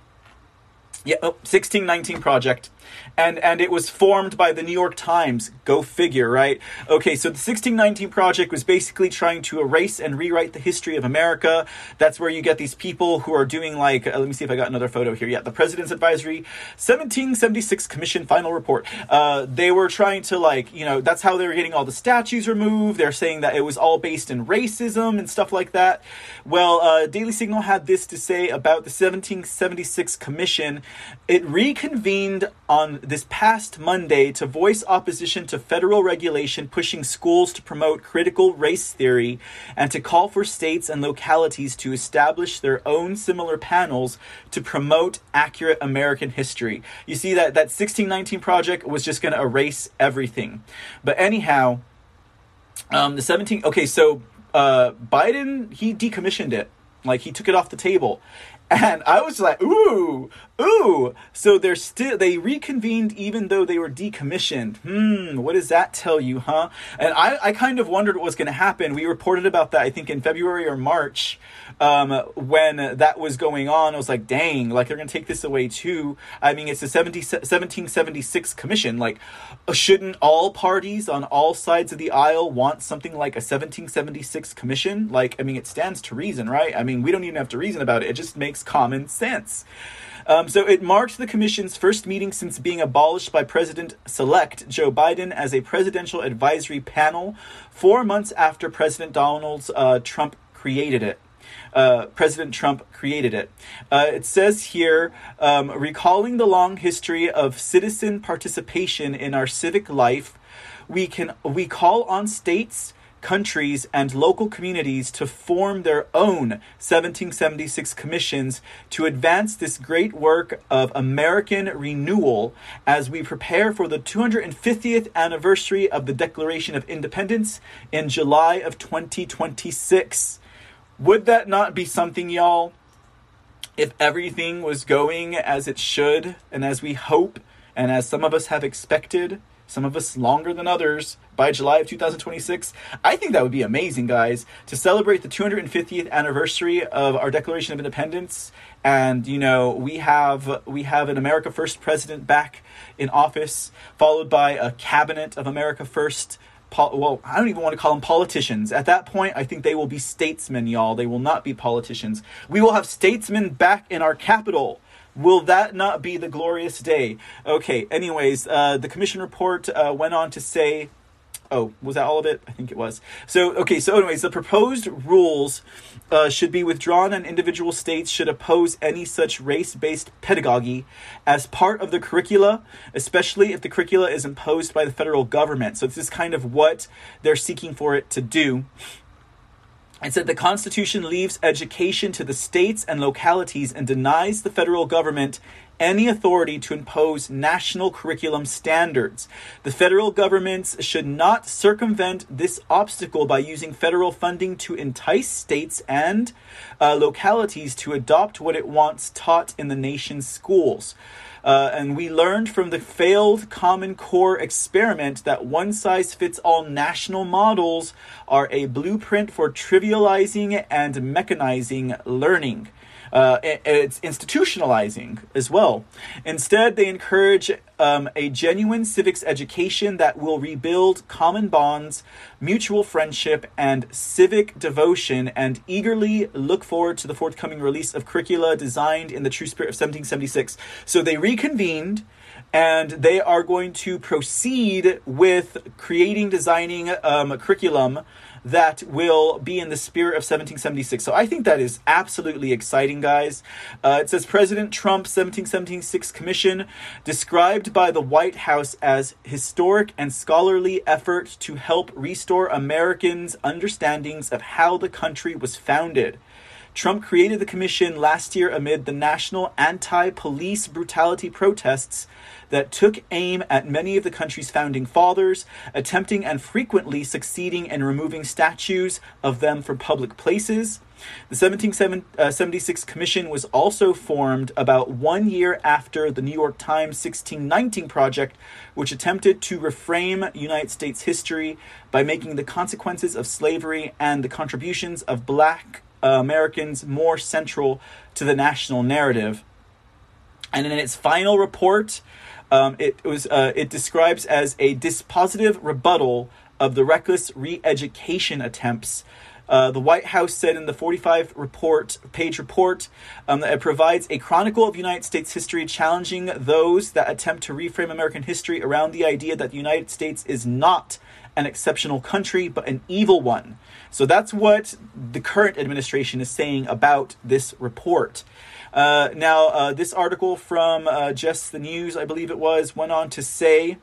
Yeah, oh, 1619 project and and it was formed by the New York Times. Go figure, right? Okay, so the 1619 project was basically trying to erase and rewrite the history of America. That's where you get these people who are doing like uh, let me see if I got another photo here. Yeah, the President's Advisory 1776 Commission final report. Uh, they were trying to like, you know, that's how they were getting all the statues removed. They're saying that it was all based in racism and stuff like that. Well, uh, Daily Signal had this to say about the 1776 Commission. It reconvened on this past Monday to voice opposition to federal regulation pushing schools to promote critical race theory and to call for states and localities to establish their own similar panels to promote accurate American history. You see that that 1619 project was just going to erase everything. But anyhow, um, the 17 okay, so uh, Biden he decommissioned it. Like he took it off the table. And I was like, ooh, ooh. So they're still they reconvened even though they were decommissioned. Hmm, what does that tell you, huh? And I, I kind of wondered what was gonna happen. We reported about that I think in February or March um, when that was going on. I was like, dang, like they're gonna take this away too. I mean it's the 70, 1776 commission. Like shouldn't all parties on all sides of the aisle want something like a 1776 commission? Like, I mean it stands to reason, right? I mean we don't even have to reason about it. It just makes common sense. Um, so it marked the commission's first meeting since being abolished by President select Joe Biden as a presidential advisory panel four months after President Donald uh, Trump created it. Uh, President Trump created it. Uh, it says here, um, recalling the long history of citizen participation in our civic life, we can we call on states countries and local communities to form their own 1776 commissions to advance this great work of American renewal as we prepare for the 250th anniversary of the Declaration of Independence in July of 2026. Would that not be something, y'all? If everything was going as it should and as we hope and as some of us have expected, some of us longer than others, by July of 2026. I think that would be amazing, guys, to celebrate the 250th anniversary of our Declaration of Independence. And you know, we have we have an America First president back in office, followed by a cabinet of America First. well, I don't even want to call them politicians. At that point, I think they will be statesmen, y'all. They will not be politicians. We will have statesmen back in our capital Will that not be the glorious day? Okay, anyways, uh, the commission report uh, went on to say Oh, was that all of it? I think it was. So, okay, so, anyways, the proposed rules uh, should be withdrawn, and individual states should oppose any such race based pedagogy as part of the curricula, especially if the curricula is imposed by the federal government. So, this is kind of what they're seeking for it to do. It said the Constitution leaves education to the states and localities and denies the federal government any authority to impose national curriculum standards. The federal governments should not circumvent this obstacle by using federal funding to entice states and uh, localities to adopt what it wants taught in the nation's schools. Uh, and we learned from the failed Common Core experiment that one size fits all national models are a blueprint for trivializing and mechanizing learning. Uh, it's institutionalizing as well. Instead, they encourage um, a genuine civics education that will rebuild common bonds, mutual friendship, and civic devotion, and eagerly look forward to the forthcoming release of curricula designed in the true spirit of 1776. So they reconvened and they are going to proceed with creating, designing um, a curriculum that will be in the spirit of 1776. So I think that is absolutely exciting, guys. Uh, it says President Trump's 1776 Commission, described by the White House as historic and scholarly effort to help restore Americans' understandings of how the country was founded. Trump created the commission last year amid the national anti police brutality protests that took aim at many of the country's founding fathers, attempting and frequently succeeding in removing statues of them from public places. The 1776 uh, Commission was also formed about one year after the New York Times 1619 Project, which attempted to reframe United States history by making the consequences of slavery and the contributions of black uh, Americans more central to the national narrative. And in its final report, um, it was uh, it describes as a dispositive rebuttal of the reckless re-education attempts. Uh, the White House said in the 45 report page report um, that it provides a chronicle of United States history challenging those that attempt to reframe American history around the idea that the United States is not an exceptional country but an evil one. So that's what the current administration is saying about this report. Uh, now, uh, this article from uh, Just the News, I believe it was, went on to say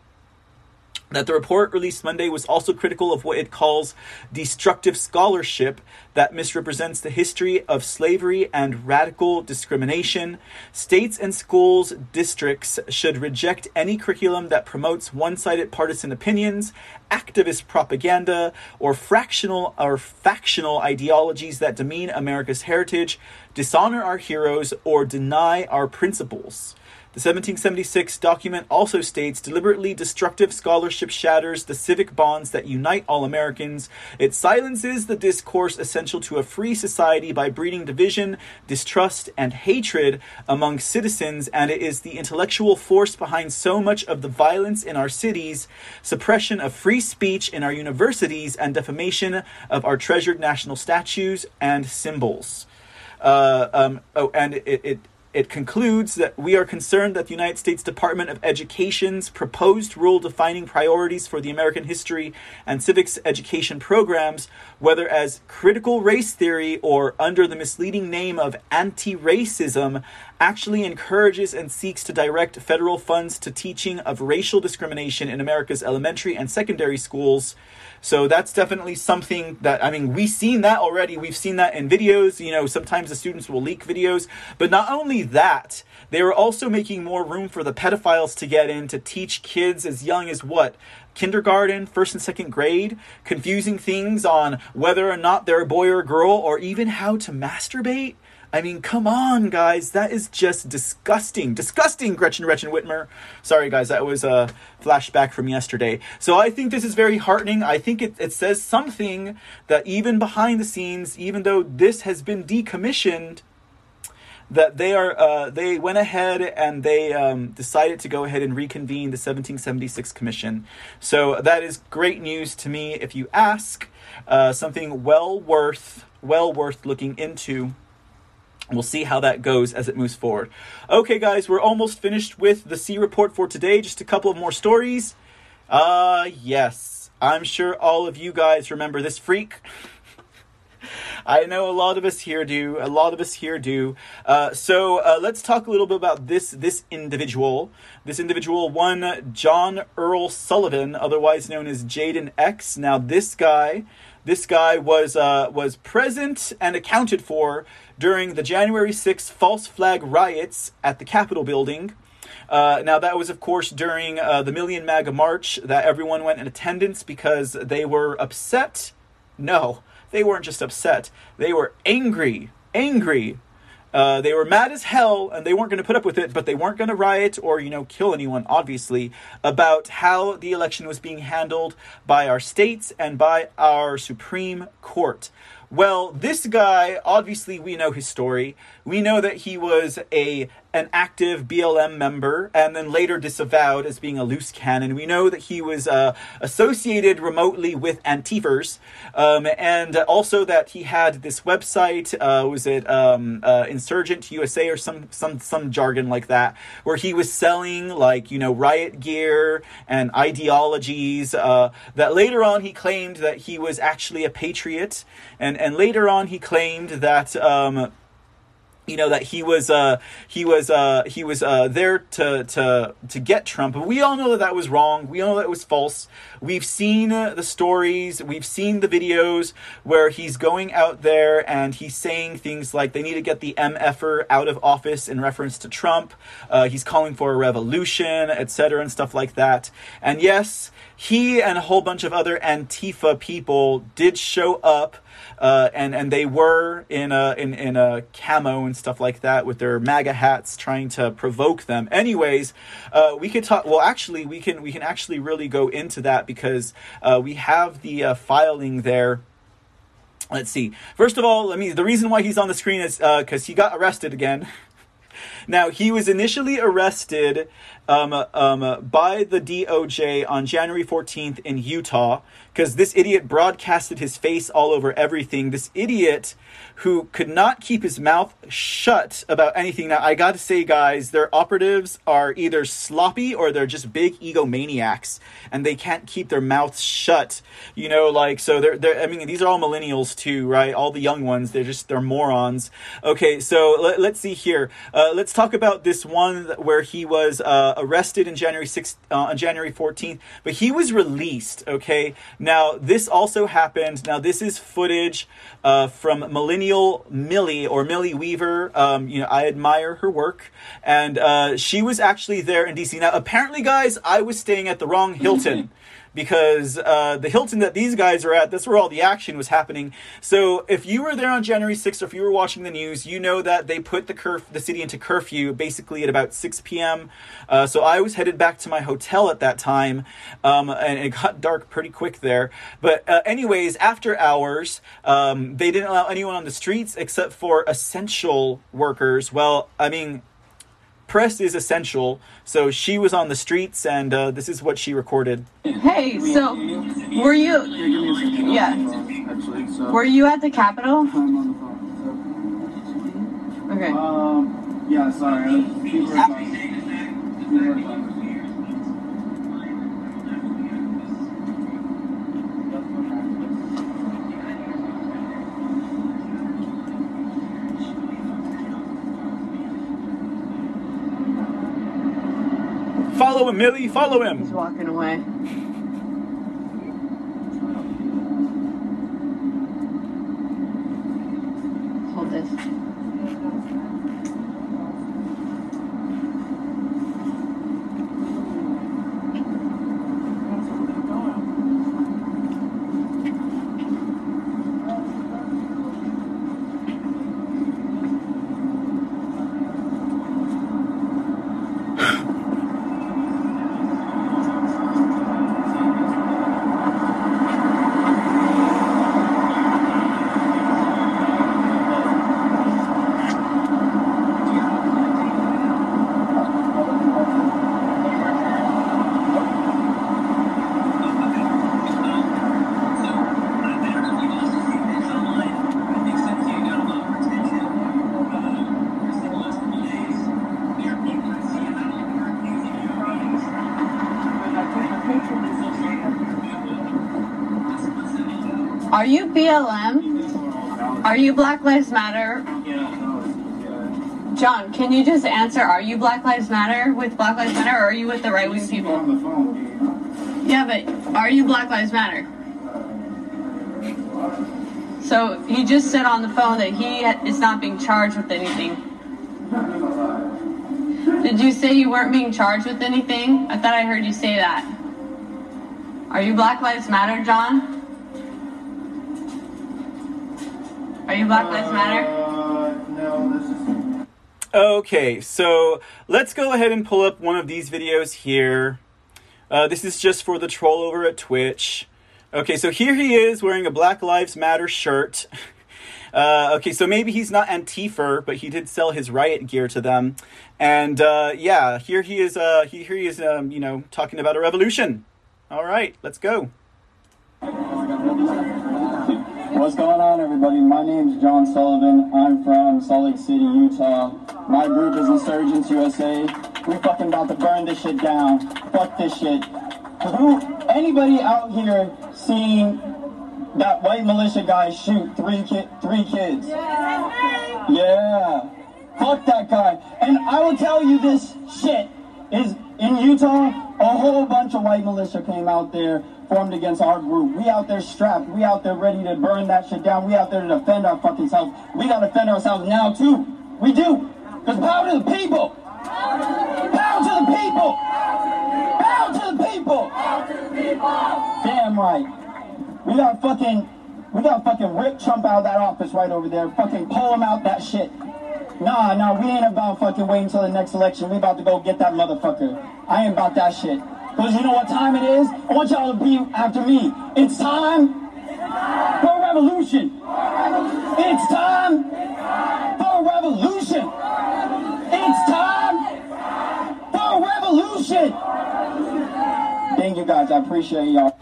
that the report released Monday was also critical of what it calls destructive scholarship that misrepresents the history of slavery and radical discrimination. States and schools districts should reject any curriculum that promotes one-sided partisan opinions, activist propaganda, or fractional or factional ideologies that demean America's heritage, dishonor our heroes, or deny our principles. The 1776 document also states deliberately destructive scholarship shatters the civic bonds that unite all Americans. It silences the discourse essential to a free society by breeding division, distrust, and hatred among citizens, and it is the intellectual force behind so much of the violence in our cities, suppression of free speech in our universities, and defamation of our treasured national statues and symbols. Uh, um, oh, and it, it, it concludes that we are concerned that the United States Department of Education's proposed rule defining priorities for the American history and civics education programs, whether as critical race theory or under the misleading name of anti racism, actually encourages and seeks to direct federal funds to teaching of racial discrimination in America's elementary and secondary schools so that's definitely something that, I mean, we've seen that already. We've seen that in videos. You know, sometimes the students will leak videos. But not only that, they were also making more room for the pedophiles to get in to teach kids as young as what? kindergarten, first and second grade, confusing things on whether or not they're a boy or a girl, or even how to masturbate. I mean, come on, guys. That is just disgusting. Disgusting, Gretchen Gretchen Whitmer. Sorry, guys. That was a flashback from yesterday. So I think this is very heartening. I think it, it says something that even behind the scenes, even though this has been decommissioned, that they are uh, they went ahead and they um, decided to go ahead and reconvene the 1776 commission so that is great news to me if you ask uh, something well worth well worth looking into We'll see how that goes as it moves forward. Okay, guys, we're almost finished with the C report for today. Just a couple of more stories. Uh, yes, I'm sure all of you guys remember this freak. I know a lot of us here do. A lot of us here do. Uh, so uh, let's talk a little bit about this this individual. This individual, one John Earl Sullivan, otherwise known as Jayden X. Now, this guy This guy was uh, was present and accounted for during the January 6th false flag riots at the Capitol building. Uh, now, that was, of course, during uh, the Million MAGA March that everyone went in attendance because they were upset. No, they weren't just upset, they were angry. Angry uh, they were mad as hell and they weren't going to put up with it, but they weren't going to riot or, you know, kill anyone, obviously, about how the election was being handled by our states and by our Supreme Court. Well, this guy, obviously, we know his story. We know that he was a an active BLM member and then later disavowed as being a loose cannon. We know that he was uh, associated remotely with Antifers, um, and also that he had this website. Uh, was it um, uh, Insurgent USA or some some some jargon like that, where he was selling like you know riot gear and ideologies. Uh, that later on he claimed that he was actually a patriot, and and later on he claimed that. Um, you know that he was uh, he was uh, he was uh, there to to to get Trump. But we all know that that was wrong. We all know that it was false. We've seen uh, the stories. We've seen the videos where he's going out there and he's saying things like they need to get the MFer out of office in reference to Trump. Uh, he's calling for a revolution, etc., and stuff like that. And yes, he and a whole bunch of other Antifa people did show up uh, and and they were in a in in a camo and stuff like that with their MAGA hats, trying to provoke them. Anyways, uh, we could talk. Well, actually, we can we can actually really go into that because uh, we have the uh, filing there. Let's see. First of all, let me. The reason why he's on the screen is because uh, he got arrested again. (laughs) Now, he was initially arrested um, um, by the DOJ on January 14th in Utah because this idiot broadcasted his face all over everything. This idiot who could not keep his mouth shut about anything. Now, I gotta say, guys, their operatives are either sloppy or they're just big egomaniacs and they can't keep their mouths shut. You know, like, so they're, they're I mean, these are all millennials too, right? All the young ones, they're just, they're morons. Okay, so let, us see here. Uh, let's talk about this one where he was uh, arrested in January 6th, uh, on January 14th, but he was released, okay? Now, this also happened. Now, this is footage uh, from Millennial Millie or Millie Weaver. Um, you know, I admire her work, and uh, she was actually there in DC. Now, apparently, guys, I was staying at the wrong Hilton (laughs) because uh, the Hilton that these guys are at, that's where all the action was happening. So if you were there on January 6th, or if you were watching the news, you know that they put the curf- the city into curfew basically at about 6 p.m. Uh, so I was headed back to my hotel at that time, um, and it got dark pretty quick there. But uh, anyways, after hours, um, they didn't allow anyone on the streets except for essential workers. Well, I mean, press is essential. So she was on the streets, and uh, this is what she recorded. Hey, so were you? Yeah. Were you at the Capitol? Okay. Um, yeah, sorry. Follow him, Millie. Follow him. He's walking away. You BLM? Are you Black Lives Matter? John, can you just answer? Are you Black Lives Matter with Black Lives Matter, or are you with the right wing people? Yeah, but are you Black Lives Matter? So he just said on the phone that he is not being charged with anything. Did you say you weren't being charged with anything? I thought I heard you say that. Are you Black Lives Matter, John? Are you Black Lives Matter? Uh, no, is. Okay, so let's go ahead and pull up one of these videos here. Uh, this is just for the troll over at Twitch. Okay, so here he is wearing a Black Lives Matter shirt. (laughs) Uh, okay, so maybe he's not Antifa, but he did sell his riot gear to them. And uh, yeah, here he is. Uh, he, here he is. Um, you know, talking about a revolution. All right, let's go. What's going on, everybody? My name's John Sullivan. I'm from Salt Lake City, Utah. My group is Insurgence USA. We're fucking about to burn this shit down. Fuck this shit. Who? Anybody out here seen that white militia guy shoot three ki- three kids? Yeah. Yeah. Fuck that guy. And I will tell you this shit is in Utah, a whole bunch of white militia came out there, formed against our group. We out there strapped. We out there ready to burn that shit down. We out there to defend our fucking selves. We gotta defend ourselves now too. We do. Cause power to the people. Power to the people. Power to the people. Damn right. We gotta fucking, we gotta fucking rip Trump out of that office right over there. Fucking pull him out that shit. Nah, nah, we ain't about fucking waiting until the next election. We about to go get that motherfucker. I ain't about that shit. Cause you know what time it is? I want y'all to be after me. It's time for a revolution. It's time for a revolution. It's time for a revolution. Thank you guys. I appreciate y'all.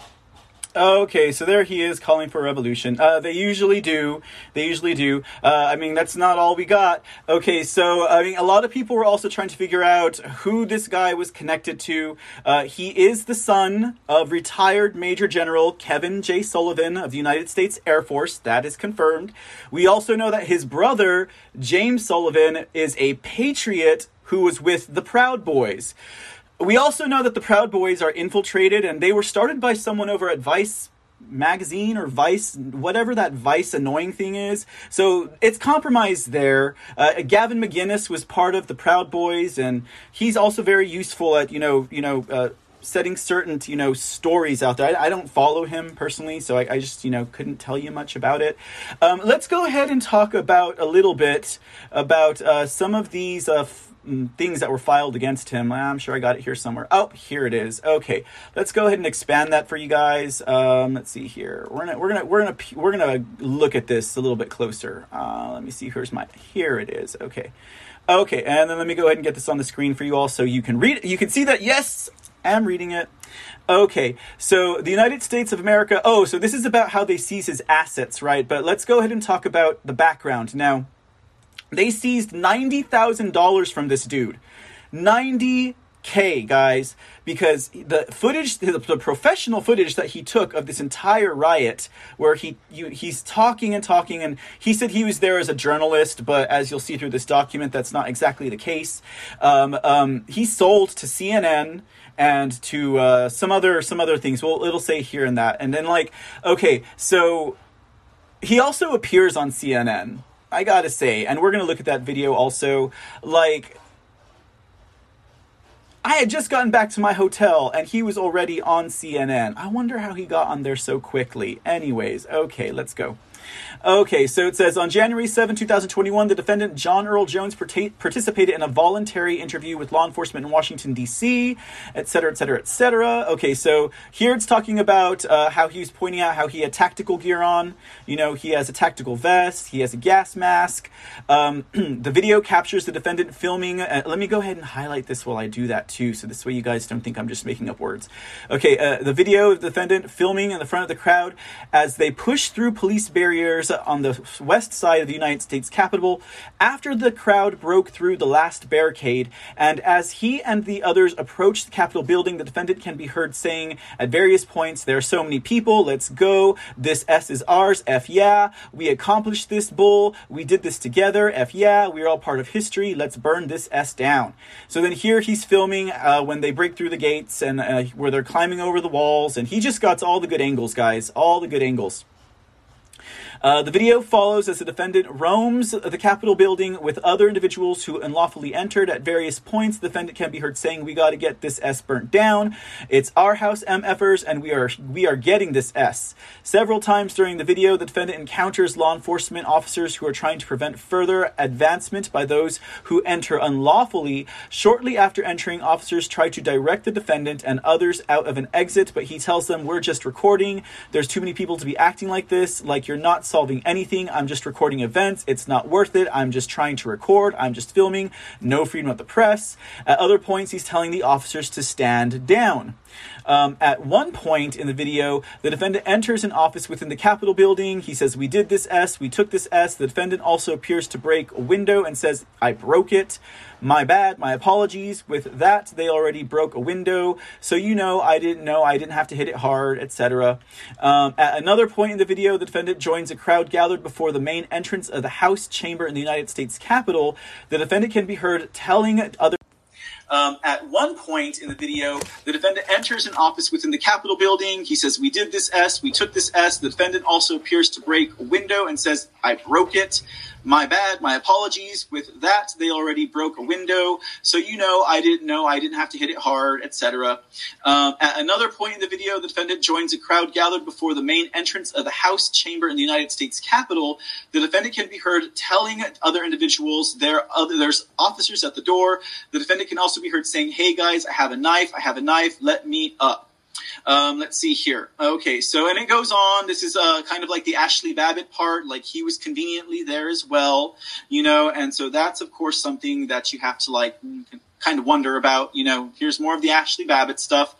Okay, so there he is calling for revolution. Uh, they usually do. They usually do. Uh, I mean, that's not all we got. Okay, so I mean, a lot of people were also trying to figure out who this guy was connected to. Uh, he is the son of retired Major General Kevin J. Sullivan of the United States Air Force. That is confirmed. We also know that his brother James Sullivan is a patriot who was with the Proud Boys. We also know that the Proud Boys are infiltrated, and they were started by someone over at Vice magazine or Vice, whatever that Vice annoying thing is. So it's compromised there. Uh, Gavin McInnes was part of the Proud Boys, and he's also very useful at you know you know. Uh, setting certain you know stories out there I, I don't follow him personally so I, I just you know couldn't tell you much about it um, let's go ahead and talk about a little bit about uh, some of these uh, things that were filed against him. I'm sure I got it here somewhere. Oh, here it is. Okay, let's go ahead and expand that for you guys. Um, let's see here. We're gonna we're gonna we're gonna we're gonna look at this a little bit closer. Uh, let me see. Here's my here it is. Okay. Okay, and then let me go ahead and get this on the screen for you all so you can read it. You can see that, yes, I'm reading it. Okay, so the United States of America. Oh, so this is about how they seize his assets, right? But let's go ahead and talk about the background. Now, they seized $90,000 from this dude. 90K, guys, because the footage, the, the professional footage that he took of this entire riot, where he you, he's talking and talking, and he said he was there as a journalist, but as you'll see through this document, that's not exactly the case. Um, um, he sold to CNN and to uh, some other some other things. Well, it'll say here and that, and then like, okay, so he also appears on CNN. I gotta say, and we're gonna look at that video also. Like, I had just gotten back to my hotel and he was already on CNN. I wonder how he got on there so quickly. Anyways, okay, let's go. Okay, so it says on January 7, 2021, the defendant John Earl Jones parta- participated in a voluntary interview with law enforcement in Washington, D.C., et cetera, et cetera, et cetera. Okay, so here it's talking about uh, how he's pointing out how he had tactical gear on. You know, he has a tactical vest, he has a gas mask. Um, (clears throat) the video captures the defendant filming. Uh, let me go ahead and highlight this while I do that too, so this way you guys don't think I'm just making up words. Okay, uh, the video of the defendant filming in the front of the crowd as they push through police barriers on the west side of the United States Capitol after the crowd broke through the last barricade. And as he and the others approached the Capitol building, the defendant can be heard saying at various points, There are so many people, let's go. This S is ours, F yeah. We accomplished this bull. We did this together, F yeah. We're all part of history. Let's burn this S down. So then here he's filming uh, when they break through the gates and uh, where they're climbing over the walls. And he just got all the good angles, guys. All the good angles. Uh, the video follows as the defendant roams the Capitol building with other individuals who unlawfully entered. At various points, the defendant can be heard saying, "We got to get this S burnt down. It's our house, MFers, and we are we are getting this S." Several times during the video, the defendant encounters law enforcement officers who are trying to prevent further advancement by those who enter unlawfully. Shortly after entering, officers try to direct the defendant and others out of an exit, but he tells them, "We're just recording. There's too many people to be acting like this. Like you're not solving anything. I'm just recording events. It's not worth it. I'm just trying to record. I'm just filming. No freedom of the press." At other points, he's telling the officers to stand down. Um, at one point in the video, the defendant enters an office within the Capitol building. He says, We did this S, we took this S. The defendant also appears to break a window and says, I broke it. My bad, my apologies. With that, they already broke a window. So you know, I didn't know, I didn't have to hit it hard, etc. Um, at another point in the video, the defendant joins a crowd gathered before the main entrance of the House chamber in the United States Capitol. The defendant can be heard telling other um, at one point in the video, the defendant enters an office within the Capitol building. He says, We did this S, we took this S. The defendant also appears to break a window and says, I broke it. My bad, my apologies. With that, they already broke a window. So you know, I didn't know, I didn't have to hit it hard, etc. Um, at another point in the video, the defendant joins a crowd gathered before the main entrance of the House chamber in the United States Capitol. The defendant can be heard telling other individuals there, other, there's officers at the door. The defendant can also be heard saying, Hey guys, I have a knife, I have a knife, let me up. Um, let's see here. Okay, so and it goes on. This is uh, kind of like the Ashley Babbitt part. Like he was conveniently there as well, you know. And so that's of course something that you have to like kind of wonder about. You know, here's more of the Ashley Babbitt stuff.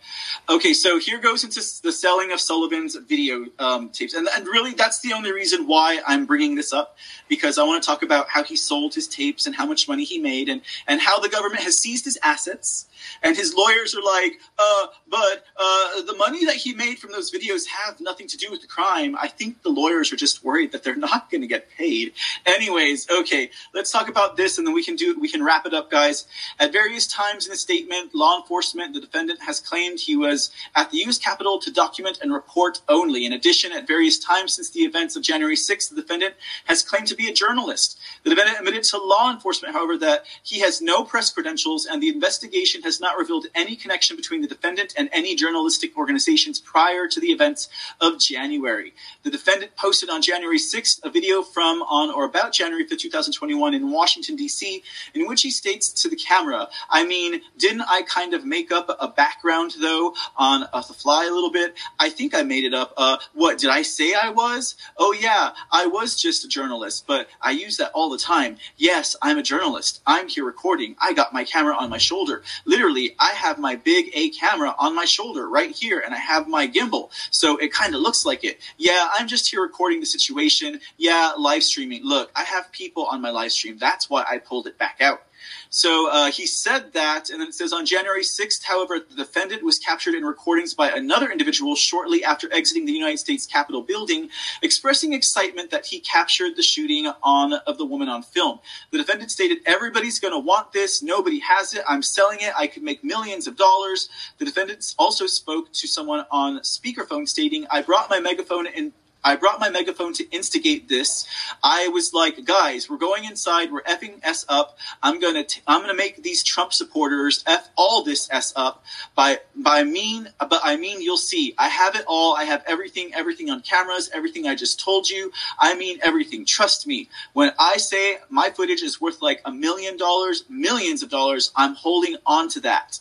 Okay, so here goes into the selling of Sullivan's video um, tapes, and, and really that's the only reason why I'm bringing this up because I want to talk about how he sold his tapes and how much money he made, and and how the government has seized his assets and his lawyers are like, uh, but uh, the money that he made from those videos have nothing to do with the crime. I think the lawyers are just worried that they're (laughs) not going to get paid. Anyways, okay, let's talk about this, and then we can do we can wrap it up, guys. At various times in the statement, law enforcement, the defendant has claimed he was at the U.S. Capitol to document and report only. In addition, at various times since the events of January 6th, the defendant has claimed to be a journalist. The defendant admitted to law enforcement, however, that he has no press credentials and the investigation has not revealed any connection between the defendant and any journalistic organizations prior to the events of January. The defendant posted on January 6th a video from on or about January 5th, 2021 in Washington, D.C., in which he states to the camera, I mean, didn't I kind of make up a background, though, on uh, the fly a little bit? I think I made it up. Uh, what, did I say I was? Oh, yeah, I was just a journalist, but I use that all the time. Yes, I'm a journalist. I'm here recording. I got my camera on my shoulder. Literally, I have my big A camera on my shoulder right here, and I have my gimbal. So it kind of looks like it. Yeah, I'm just here recording the situation. Yeah, live streaming. Look, I have people on my live stream. That's why I pulled it back out. So uh, he said that, and then it says on January 6th, however, the defendant was captured in recordings by another individual shortly after exiting the United States Capitol building, expressing excitement that he captured the shooting on of the woman on film. The defendant stated, "Everybody's going to want this. Nobody has it. I'm selling it. I could make millions of dollars." The defendant also spoke to someone on speakerphone, stating, "I brought my megaphone and I brought my megaphone to instigate this. I was like, guys, we're going inside. We're effing s up. I'm gonna I'm gonna make these Trump supporters f all this s up. By by mean, but I mean you'll see. I have it all. I have everything, everything on cameras, everything I just told you. I mean everything. Trust me. When I say my footage is worth like a million dollars, millions of dollars, I'm holding on to that.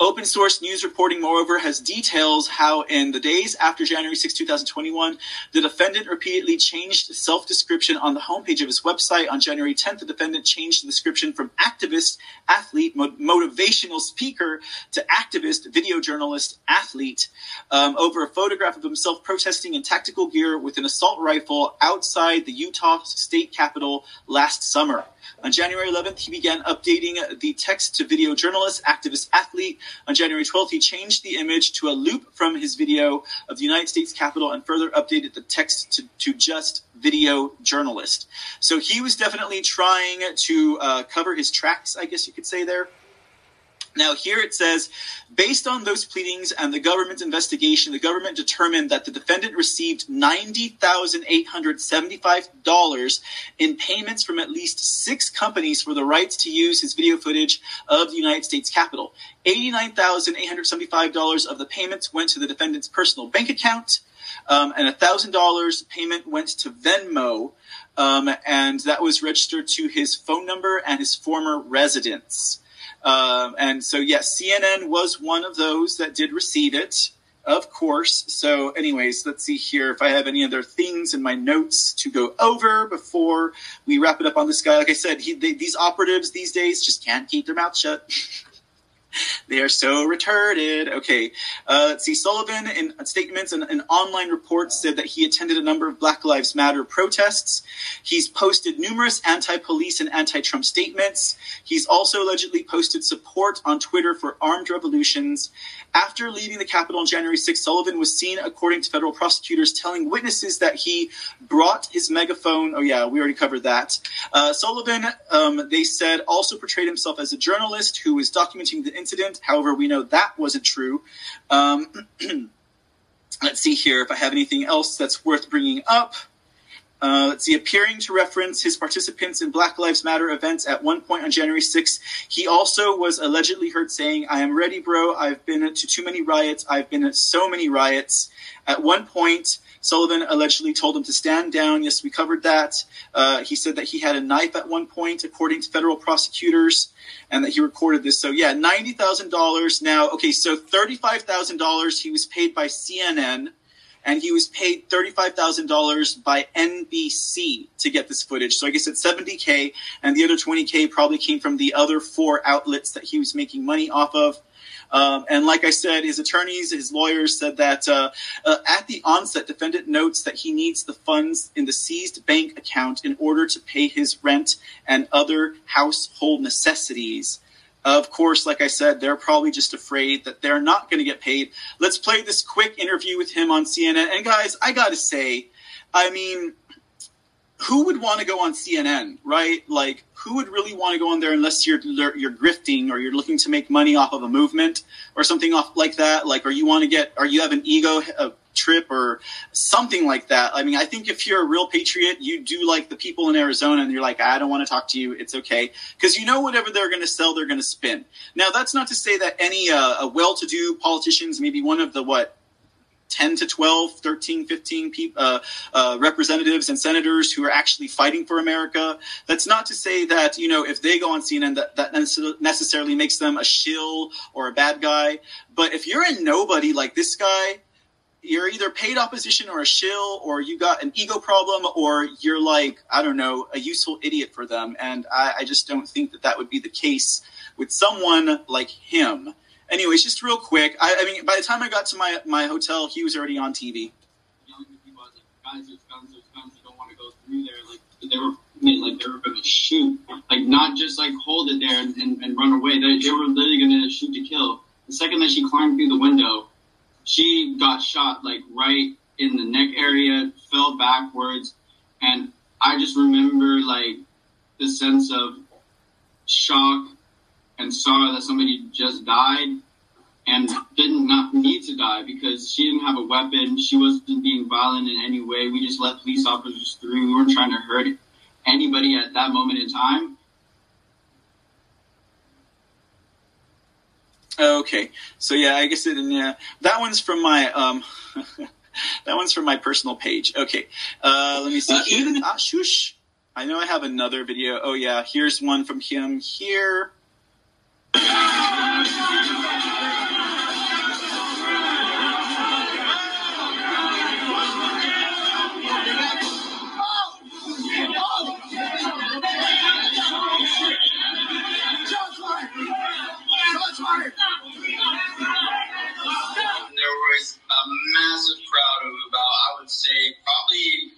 Open source news reporting, moreover, has details how in the days after January 6, 2021, the defendant repeatedly changed self-description on the homepage of his website. On January 10th, the defendant changed the description from activist, athlete, motivational speaker to activist, video journalist, athlete, um, over a photograph of himself protesting in tactical gear with an assault rifle outside the Utah state capitol last summer. On January 11th, he began updating the text to video journalist, activist, athlete. On January 12th, he changed the image to a loop from his video of the United States Capitol and further updated the text to, to just video journalist. So he was definitely trying to uh, cover his tracks, I guess you could say there. Now, here it says, based on those pleadings and the government's investigation, the government determined that the defendant received $90,875 in payments from at least six companies for the rights to use his video footage of the United States Capitol. $89,875 of the payments went to the defendant's personal bank account, um, and $1,000 payment went to Venmo, um, and that was registered to his phone number and his former residence. Um, and so, yes, CNN was one of those that did receive it, of course. So, anyways, let's see here if I have any other things in my notes to go over before we wrap it up on this guy. Like I said, he, they, these operatives these days just can't keep their mouth shut. (laughs) They are so retarded. Okay, uh, let's see. Sullivan, in statements and, and online reports, said that he attended a number of Black Lives Matter protests. He's posted numerous anti-police and anti-Trump statements. He's also allegedly posted support on Twitter for armed revolutions. After leaving the Capitol on January 6, Sullivan was seen, according to federal prosecutors, telling witnesses that he brought his megaphone. Oh yeah, we already covered that. Uh, Sullivan, um, they said, also portrayed himself as a journalist who was documenting the incident. However, we know that wasn't true. Um, (clears throat) let's see here if I have anything else that's worth bringing up. Uh, let's see, appearing to reference his participants in Black Lives Matter events at one point on January 6th. He also was allegedly heard saying, I am ready, bro. I've been to too many riots. I've been at so many riots. At one point, Sullivan allegedly told him to stand down. Yes, we covered that. Uh, he said that he had a knife at one point, according to federal prosecutors, and that he recorded this. So, yeah, $90,000. Now, okay, so $35,000 he was paid by CNN and he was paid $35,000 by NBC to get this footage. So I guess it's 70K, and the other 20K probably came from the other four outlets that he was making money off of. Um, and like I said, his attorneys, his lawyers said that uh, uh, at the onset, defendant notes that he needs the funds in the seized bank account in order to pay his rent and other household necessities. Of course, like I said, they're probably just afraid that they're not going to get paid. Let's play this quick interview with him on CNN. And guys, I got to say, I mean, who would want to go on CNN, right? Like, who would really want to go on there unless you're you're grifting or you're looking to make money off of a movement or something off like that? Like, or you want to get, or you have an ego uh, trip or something like that. I mean, I think if you're a real patriot, you do like the people in Arizona and you're like, I don't want to talk to you. It's okay. Because you know whatever they're going to sell, they're going to spin. Now, that's not to say that any uh, well-to-do politicians, maybe one of the, what, 10 to 12, 13, 15 people, uh, uh, representatives and senators who are actually fighting for America. That's not to say that, you know, if they go on CNN, that, that necessarily makes them a shill or a bad guy. But if you're a nobody like this guy, you're either paid opposition or a shill, or you got an ego problem, or you're like, I don't know, a useful idiot for them. And I, I just don't think that that would be the case with someone like him. Anyways, just real quick, I, I mean, by the time I got to my, my hotel, he was already on TV. Guys, there's guns, there's guns. You don't want to go through there. Like they were, like they were going to shoot, like not just like hold it there and, and, and run away. They, they were literally going to shoot to kill. The second that she climbed through the window, she got shot like right in the neck area, fell backwards, and I just remember like the sense of shock and sorrow that somebody just died and didn't not need to die because she didn't have a weapon. She wasn't being violent in any way. We just let police officers through. We weren't trying to hurt anybody at that moment in time. Okay, so yeah, I guess it. Yeah, that one's from my um, (laughs) that one's from my personal page. Okay, uh, let me see. Uh, even ah, shush. I know I have another video. Oh yeah, here's one from him here. Massive crowd of about, I would say, probably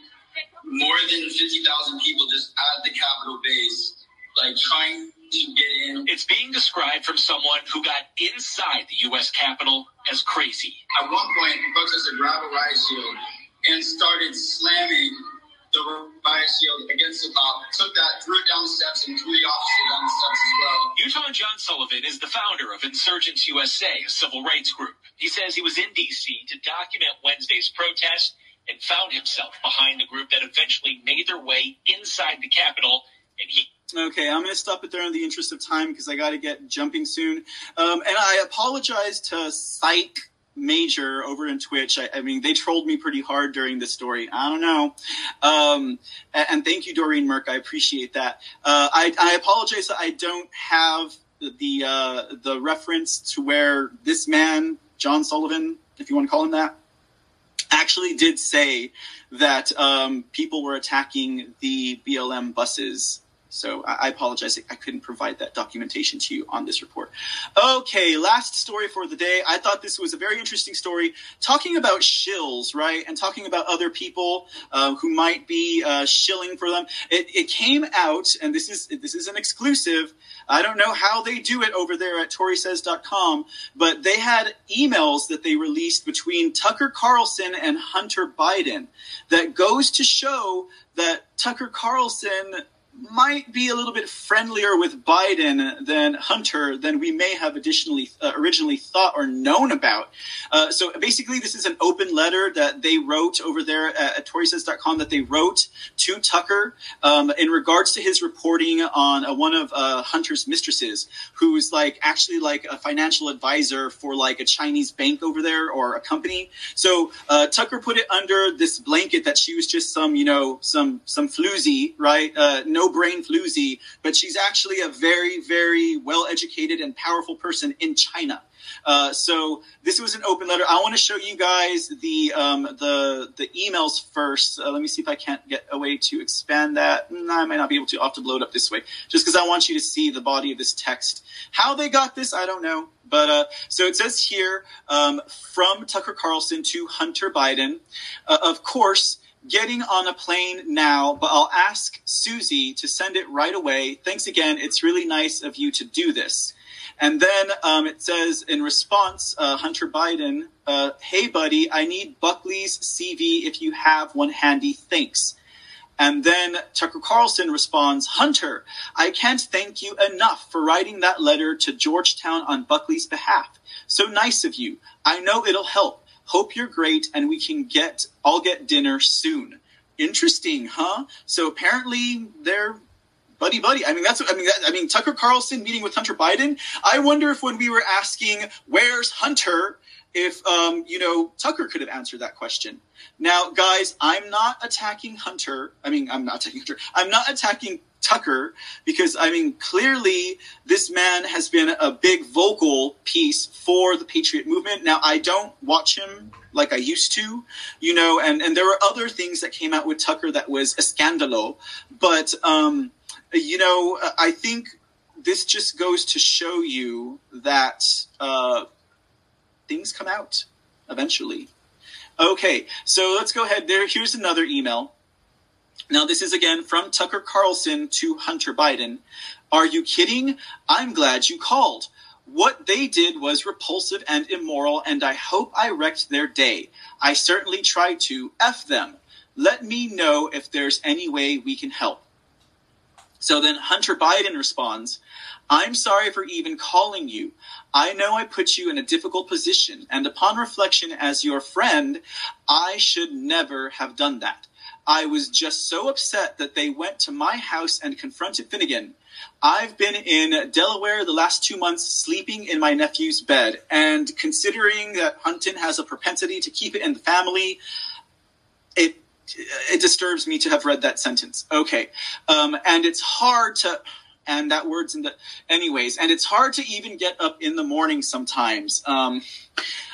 more than 50,000 people just at the Capitol base, like trying to get in. It's being described from someone who got inside the U.S. Capitol as crazy. At one point, protesters grabbed a riot shield and started slamming the riot shield against the cop, took that, threw it down the steps, and threw the officer down the steps as well. Utah John Sullivan is the founder of Insurgence USA, a civil rights group. He says he was in D.C. to document Wednesday's protest and found himself behind the group that eventually made their way inside the Capitol. And he Okay, I'm going to stop it there in the interest of time because I got to get jumping soon. Um, and I apologize to Psych Major over in Twitch. I, I, mean, they trolled me pretty hard during this story. I don't know. Um, and, thank you, Doreen Merck. I appreciate that. Uh, I, I, apologize that I don't have the uh, the reference to where this man, John Sullivan, if you want to call him that, actually did say that um, people were attacking the BLM buses so I, apologize. I couldn't provide that documentation to you on this report. Okay, last story for the day. I thought this was a very interesting story talking about shills, right? And talking about other people uh, who might be uh, shilling for them. It, it came out, and this is this is an exclusive. I don't know how they do it over there at TorySays.com, but they had emails that they released between Tucker Carlson and Hunter Biden that goes to show that Tucker Carlson might be a little bit friendlier with Biden than Hunter than we may have additionally uh, originally thought or known about. Uh, so basically, this is an open letter that they wrote over there at, at TorySays.com that they wrote to Tucker um, in regards to his reporting on uh, one of uh, Hunter's mistresses, who's like actually like a financial advisor for like a Chinese bank over there or a company. So uh, Tucker put it under this blanket that she was just some you know some some floozy, right? Uh, no brain floozy, but she's actually a very, very well educated and powerful person in China. Uh, so this was an open letter. I want to show you guys the um, the the emails first. Uh, let me see if I can't get a way to expand that. No, I might not be able to. I'll have to blow it up this way, just because I want you to see the body of this text. How they got this, I don't know. But uh, so it says here um, from Tucker Carlson to Hunter Biden. Uh, of course, getting on a plane now, but I'll ask Susie to send it right away. Thanks again. It's really nice of you to do this. And then um, it says in response, uh, Hunter Biden, uh, hey, buddy, I need Buckley's CV if you have one handy. Thanks. And then Tucker Carlson responds, Hunter, I can't thank you enough for writing that letter to Georgetown on Buckley's behalf. So nice of you. I know it'll help. Hope you're great and we can get all get dinner soon. Interesting, huh? So apparently they're buddy buddy. I mean, that's I mean, that, I mean Tucker Carlson meeting with Hunter Biden. I wonder if when we were asking where's Hunter, if um, you know Tucker could have answered that question. Now, guys, I'm not attacking Hunter. I mean, I'm not attacking Hunter. I'm not attacking Tucker because I mean clearly this man has been a big vocal piece for the patriot movement. Now I don't watch him like I used to, you know, and and there were other things that came out with Tucker that was a scandalo, but um, you know I think this just goes to show you that uh, things come out eventually. Okay, so let's go ahead. There, here's another email. Now, this is again from Tucker Carlson to Hunter Biden. Are you kidding? I'm glad you called. What they did was repulsive and immoral, and I hope I wrecked their day. I certainly tried to. F them. Let me know if there's any way we can help. So then Hunter Biden responds, I'm sorry for even calling you. I know I put you in a difficult position, and upon reflection as your friend, I should never have done that. I was just so upset that they went to my house and confronted Finnegan. I've been in Delaware the last two months sleeping in my nephew's bed, and considering that Hunter has a propensity to keep it in the family, it it disturbs me to have read that sentence. Okay, um, and it's hard to and that word's in the anyways and it's hard to even get up in the morning sometimes um,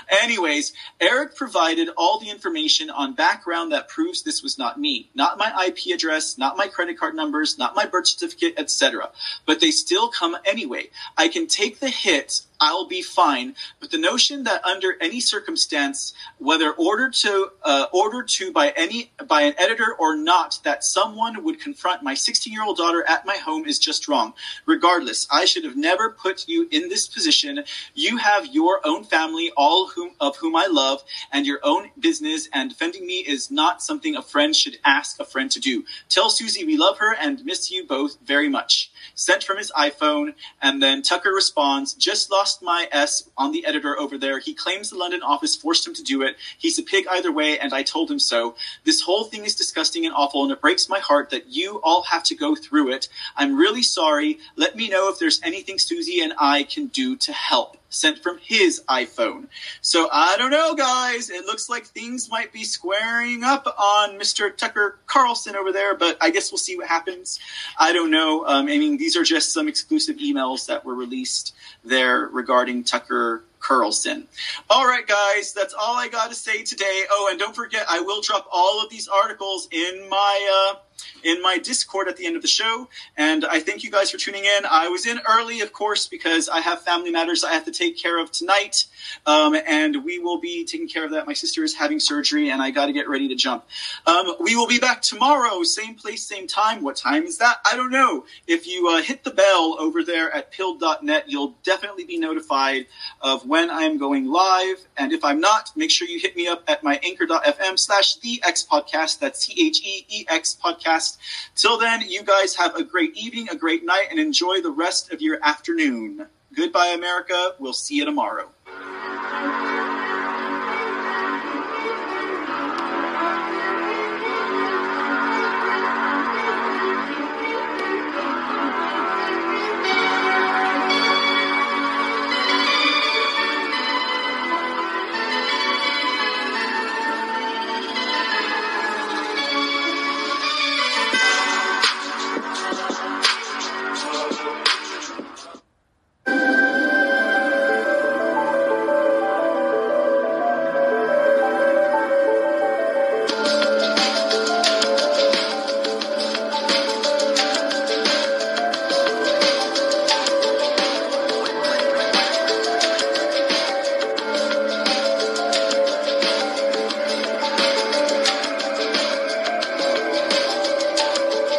Anyways, Eric provided all the information on background that proves this was not me, not my IP address, not my credit card numbers, not my birth certificate, etc. But they still come anyway. I can take the hit I'll be fine. But the notion that under any circumstance, whether ordered to uh, ordered to by any by an editor or not, that someone would confront my 16 year old daughter at my home is just wrong. Regardless, I should have never put you in this position. You have your own family, all whom of whom I love, and your own business. And defending me is not something a friend should ask a friend to do. Tell Susie we love her and miss you both very much. Sent from his iPhone, and then Tucker responds, "Just lost my S on the editor over there. He claims the London office forced him to do it. He's a pig either way, and I told him so. This whole thing is disgusting and awful, and it breaks my heart that you all have to go through it. I'm really sorry. Let me know if there's anything Susie and I can do to help." Sent from his iPhone. So I don't know, guys. It looks like things might be squaring up on Mr. Tucker Carlson over there, but I guess we'll see what happens. I don't know. Um, I mean, these are just some exclusive emails that were released there regarding Tucker Carlson. All right, guys, that's all I got to say today. Oh, and don't forget, I will drop all of these articles in my uh, in my Discord at the end of the show. And I thank you guys for tuning in. I was in early, of course, because I have family matters I have to take care of tonight. Um, and we will be taking care of that. My sister is having surgery, and I got to get ready to jump. Um, we will be back tomorrow, same place, same time. What time is that? I don't know. If you uh, hit the bell over there at pilled.net, you'll definitely be notified of when I'm going live. And if I'm not, make sure you hit me up at my anchor.fm slash the X podcast. That's C H E E X podcast. Till then, you guys have a great evening, a great night, and enjoy the rest of your afternoon. Goodbye, America. We'll see you tomorrow.